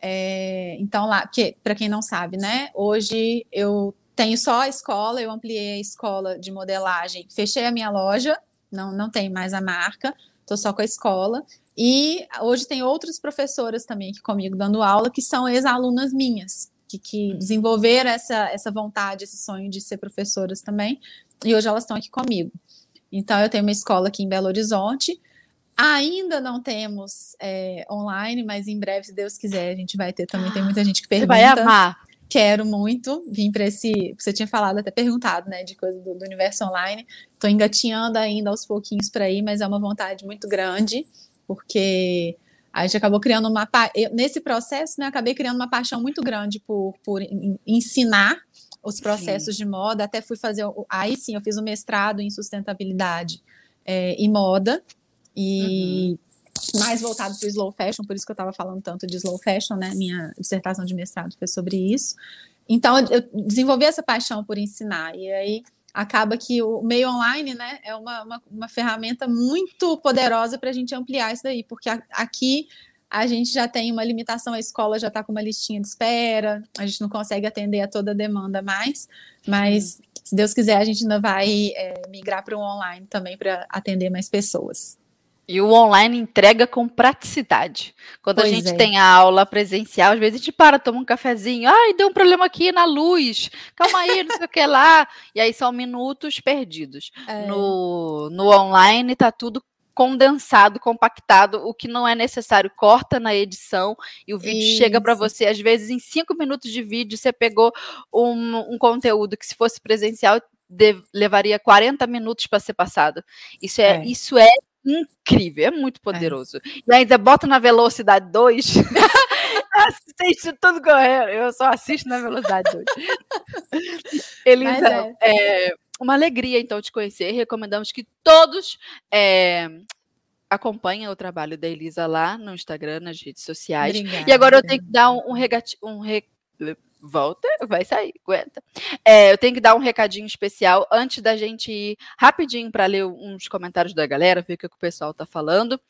É, então, lá, que para quem não sabe, né? Hoje eu tenho só a escola, eu ampliei a escola de modelagem, fechei a minha loja, não, não tem mais a marca, tô só com a escola. E hoje tem outras professoras também aqui comigo dando aula, que são ex-alunas minhas, que, que desenvolveram essa, essa vontade, esse sonho de ser professoras também, e hoje elas estão aqui comigo. Então, eu tenho uma escola aqui em Belo Horizonte. Ainda não temos é, online, mas em breve, se Deus quiser, a gente vai ter também. Tem muita gente que Você pergunta. vai amar. Quero muito vir para esse. Você tinha falado, até perguntado, né, de coisa do, do universo online. Estou engatinhando ainda aos pouquinhos para ir, mas é uma vontade muito grande, porque a gente acabou criando uma. eu- nesse processo, né, acabei criando uma paixão muito grande por, por en- ensinar os processos de moda. Até fui fazer. o- Aí sim, eu fiz um mestrado em sustentabilidade é, e moda. E mais voltado para o slow fashion, por isso que eu estava falando tanto de slow fashion, né? Minha dissertação de mestrado foi sobre isso. Então, eu desenvolvi essa paixão por ensinar, e aí acaba que o meio online, né, é uma, uma, uma ferramenta muito poderosa para a gente ampliar isso daí, porque a- aqui a gente já tem uma limitação, a escola já está com uma listinha de espera, a gente não consegue atender a toda a demanda mais, mas se Deus quiser, a gente ainda vai é, migrar para o online também para atender mais pessoas. E o online entrega com praticidade. Quando a Pois gente é. tem a aula presencial, às vezes a gente para, toma um cafezinho. Ai, deu um problema aqui na luz. Calma aí, não sei o que lá. E aí são minutos perdidos. É. No, no online tá tudo condensado, compactado, o que não é necessário, corta na edição e o vídeo chega para Isso. você. Às vezes, em cinco minutos de vídeo, você pegou um, um conteúdo que, se fosse presencial, de- levaria 40 minutos para ser passado. Isso é, É. isso é incrível, é muito poderoso. E ainda bota na velocidade 2. Assiste tudo correndo. Eu só assisto na velocidade 2. Elisa, é, uma alegria então te conhecer. Recomendamos que todos é, acompanhem o trabalho da Elisa lá no Instagram, nas redes sociais. Obrigada, E agora eu tenho que dar um, um regati- um re- Volta, vai sair, aguenta. É, eu tenho que dar um recadinho especial antes da gente ir rapidinho para ler uns comentários da galera, ver o que o pessoal tá falando.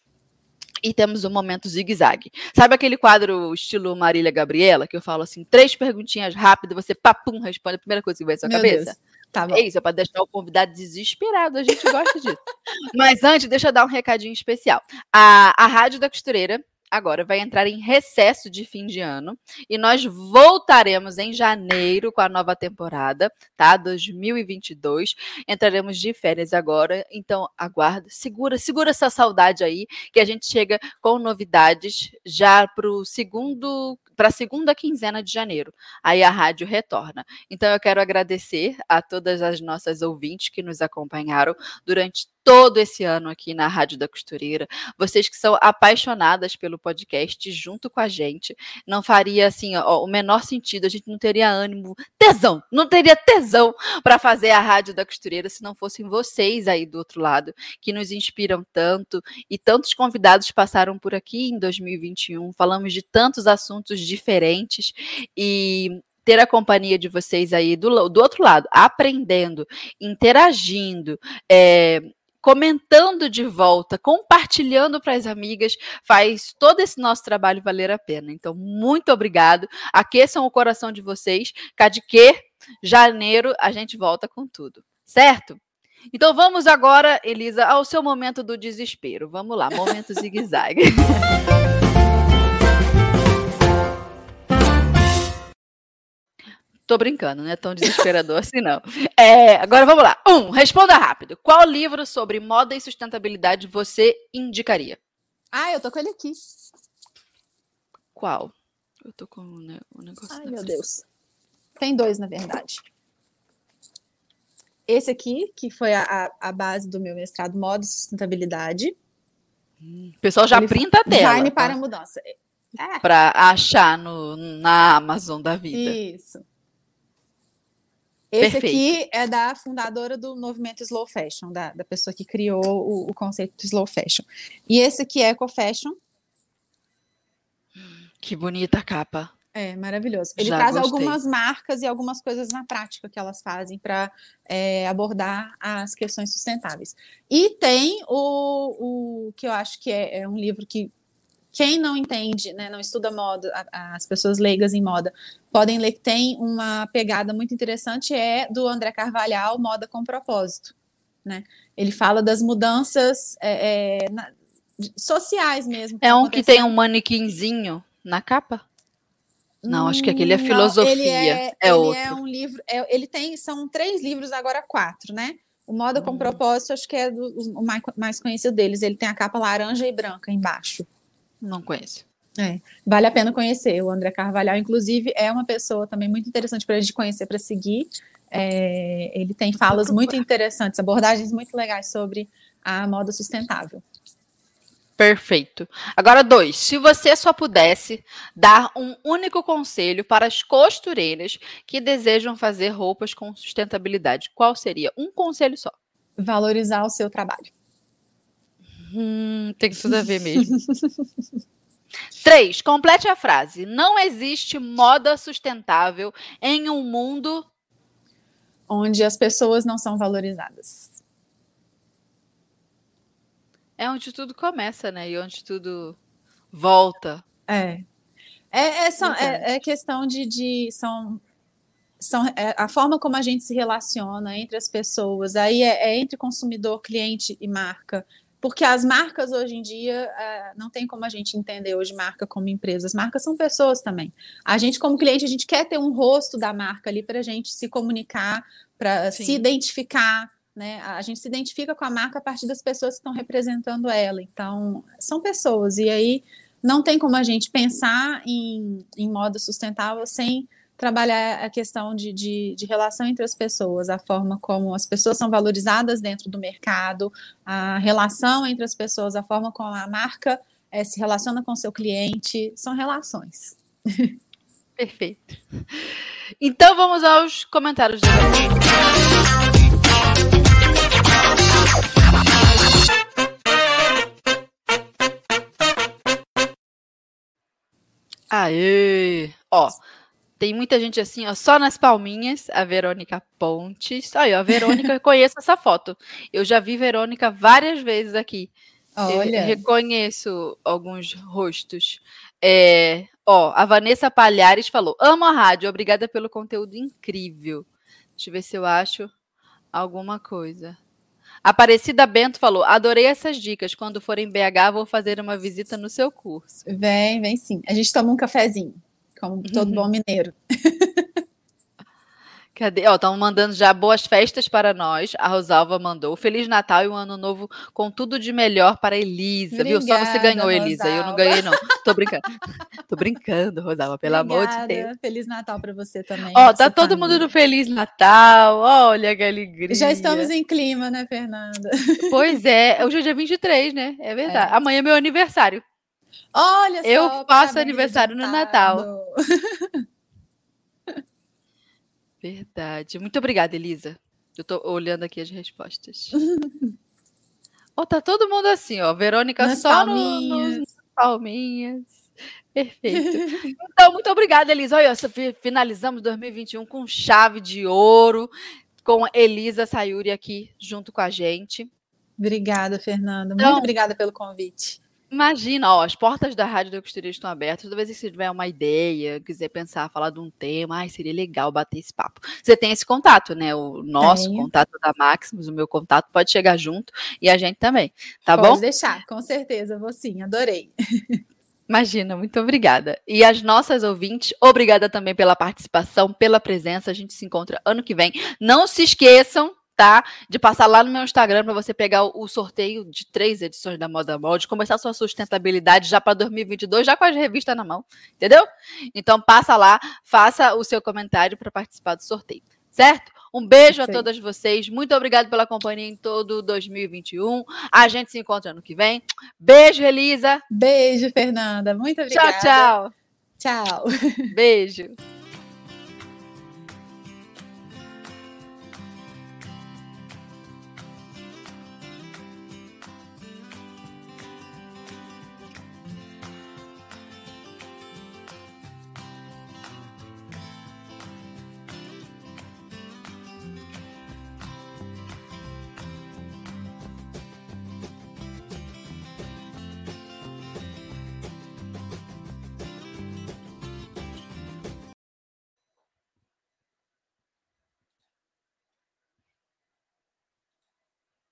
E temos um momento zigue-zague. Sabe aquele quadro estilo Marília Gabriela, que eu falo assim, três perguntinhas rápidas, você papum, responde a primeira coisa que vem à sua Meu cabeça? Deus. Tá bom. É isso, é para deixar o convidado desesperado, a gente gosta disso. Mas antes, deixa eu dar um recadinho especial. A, a Rádio da Costureira agora vai entrar em recesso de fim de ano e nós voltaremos em janeiro com a nova temporada, tá? 2022. Entraremos de férias agora, então aguarda, segura, segura essa saudade aí, que a gente chega com novidades já para o segundo para a segunda quinzena de janeiro. Aí a rádio retorna. Então eu quero agradecer a todas as nossas ouvintes que nos acompanharam durante todo esse ano aqui na Rádio da Costureira. Vocês que são apaixonadas pelo podcast junto com a gente. Não faria assim, ó, o menor sentido, a gente não teria ânimo, tesão, não teria tesão para fazer a Rádio da Costureira se não fossem vocês aí do outro lado que nos inspiram tanto e tantos convidados passaram por aqui em 2021. Falamos de tantos assuntos diferentes e ter a companhia de vocês aí do, do outro lado, aprendendo, interagindo, é, comentando de volta, compartilhando para as amigas, faz todo esse nosso trabalho valer a pena. Então, muito obrigado. Aqueçam o coração de vocês. Cade que janeiro a gente volta com tudo, certo? Então vamos agora, Elisa, ao seu momento do desespero. Vamos lá, momento zigue-zague. Tô brincando, não é tão desesperador assim, não. É, agora vamos lá. Um, responda rápido. Qual livro sobre moda e sustentabilidade você indicaria? Ah, eu tô com ele aqui. Qual? Eu tô com o o negócio. Ai, meu frente. Deus. Tem dois, na verdade. Esse aqui, que foi a, a- base do meu mestrado Moda e Sustentabilidade. O pessoal já Ele printa a tela. Design tá? para mudança. É, Pra achar no, na Amazon da vida. isso. Esse Perfeito. aqui é da fundadora do movimento Slow Fashion, da, da pessoa que criou o, o conceito de Slow Fashion. E esse aqui é Eco Fashion, Que bonita capa. É maravilhoso. Ele Já traz gostei. algumas marcas e algumas coisas na prática que elas fazem para abordar as questões sustentáveis. E tem o, o que eu acho que é, é um livro que quem não entende, né, não estuda moda, a- as pessoas leigas em moda podem ler que tem uma pegada muito interessante, é do André Carvalhal, Moda com Propósito. Né? Ele fala das mudanças é, é, na- sociais mesmo. É um que tem um manequinzinho na capa? Não, acho que aquele é Hum, não, filosofia. ele é, É ele outro. é um livro. é- ele tem, são três livros, agora quatro, né? O Moda com Hum. Propósito, acho que é do- o mais, mais conhecido deles. Ele tem a capa laranja e branca embaixo. Não conheço. Vale a pena conhecer. O André Carvalhal, inclusive, é uma pessoa também muito interessante para a gente conhecer, para seguir. É, ele tem falas muito interessantes, abordagens muito legais sobre a moda sustentável. Perfeito. Agora, dois. Se você só pudesse dar um único conselho para as costureiras que desejam fazer roupas com sustentabilidade, qual seria? Um conselho só. Valorizar o seu trabalho. Hum, tem tudo a ver mesmo. Três. Complete a frase. Não existe moda sustentável em um mundo. Onde as pessoas não são valorizadas. É onde tudo começa, né? E onde tudo volta. É. É, é, só- é- é questão de, de- são, são é a forma como a gente se relaciona entre as pessoas, aí é, é entre consumidor, cliente e marca. Porque as marcas hoje em dia é, não tem como a gente entender hoje marca como empresa. As marcas são pessoas também. A gente, como cliente, a gente quer ter um rosto da marca ali para a gente se comunicar, para se identificar. Né? A gente se identifica com a marca a partir das pessoas que estão representando ela. Então, são pessoas. E aí não tem como a gente pensar em, em moda sustentável sem trabalhar a questão de, de, de relação entre as pessoas, a forma como as pessoas são valorizadas dentro do mercado, a relação entre as pessoas, a forma como a marca eh, se relaciona com o seu cliente, são relações. Perfeito. Então vamos aos comentários da. Aê! Ó, tem muita gente assim, ó, só nas palminhas, a Verônica Pontes. Aí, ó, a Verônica, eu conheço essa foto. Eu já vi Verônica várias vezes aqui. Eu Olha, reconheço alguns rostos. É, ó, a Vanessa Palhares falou: amo a rádio, obrigada pelo conteúdo incrível. Deixa eu ver se eu acho alguma coisa. Aparecida Bento falou: adorei essas dicas. Quando for em BH, vou fazer uma visita no seu curso. vem, vem sim. A gente toma um cafezinho, como todo bom mineiro. Cadê? Ó, estão mandando já boas festas para nós. A Rosalva mandou. Feliz Natal e um ano novo com tudo de melhor para Elisa. viu? Só você Obrigada, ganhou, Elisa. Eu não ganhei, não. Tô brincando. Tô brincando, Rosalva, pelo amor de Deus. Obrigada. Feliz Natal para você também. Ó, tá todo família. mundo no Feliz Natal. Olha que alegria. Já estamos em clima, né, Fernanda? Pois é, hoje é dia 23, né? É verdade. Amanhã é meu aniversário. Olha só. Eu faço aniversário no adiantado. Verdade. Muito obrigada, Elisa. Eu tô olhando aqui as respostas. Ó, tá todo mundo assim, ó. Verônica Nas só no- palminhas. nos palminhas. Perfeito. Então, muito obrigada, Elisa. Olha, finalizamos 2021 com chave de ouro, com Elisa Sayuri aqui junto com a gente. Obrigada, Fernanda. Então- Muito obrigada pelo convite. Imagina, ó, as portas da Rádio da Costureira estão abertas. Toda vez que você tiver uma ideia, quiser pensar, falar de um tema, ai, seria legal bater esse papo. Você tem esse contato, né? O nosso Tenho. contato da Maximus, o meu contato, pode chegar junto e a gente também, tá Pode bom? deixar, com certeza, vou sim, adorei. Imagina, muito obrigada. E as nossas ouvintes, obrigada também pela participação, pela presença. A gente se encontra ano que vem. Não se esqueçam, tá? De passar lá no meu Instagram para você pegar o, o sorteio de três edições da Moda Molde, começar sua sustentabilidade já para 2022, já com as revistas na mão, entendeu? Então passa lá, faça o seu comentário para participar do sorteio, certo? Um beijo a todas vocês. Muito obrigado pela companhia em todo 2021. A gente se encontra ano que vem. Beijo, Elisa. Beijo, Fernanda. Muito obrigada. Tchau, tchau. Tchau. Beijo.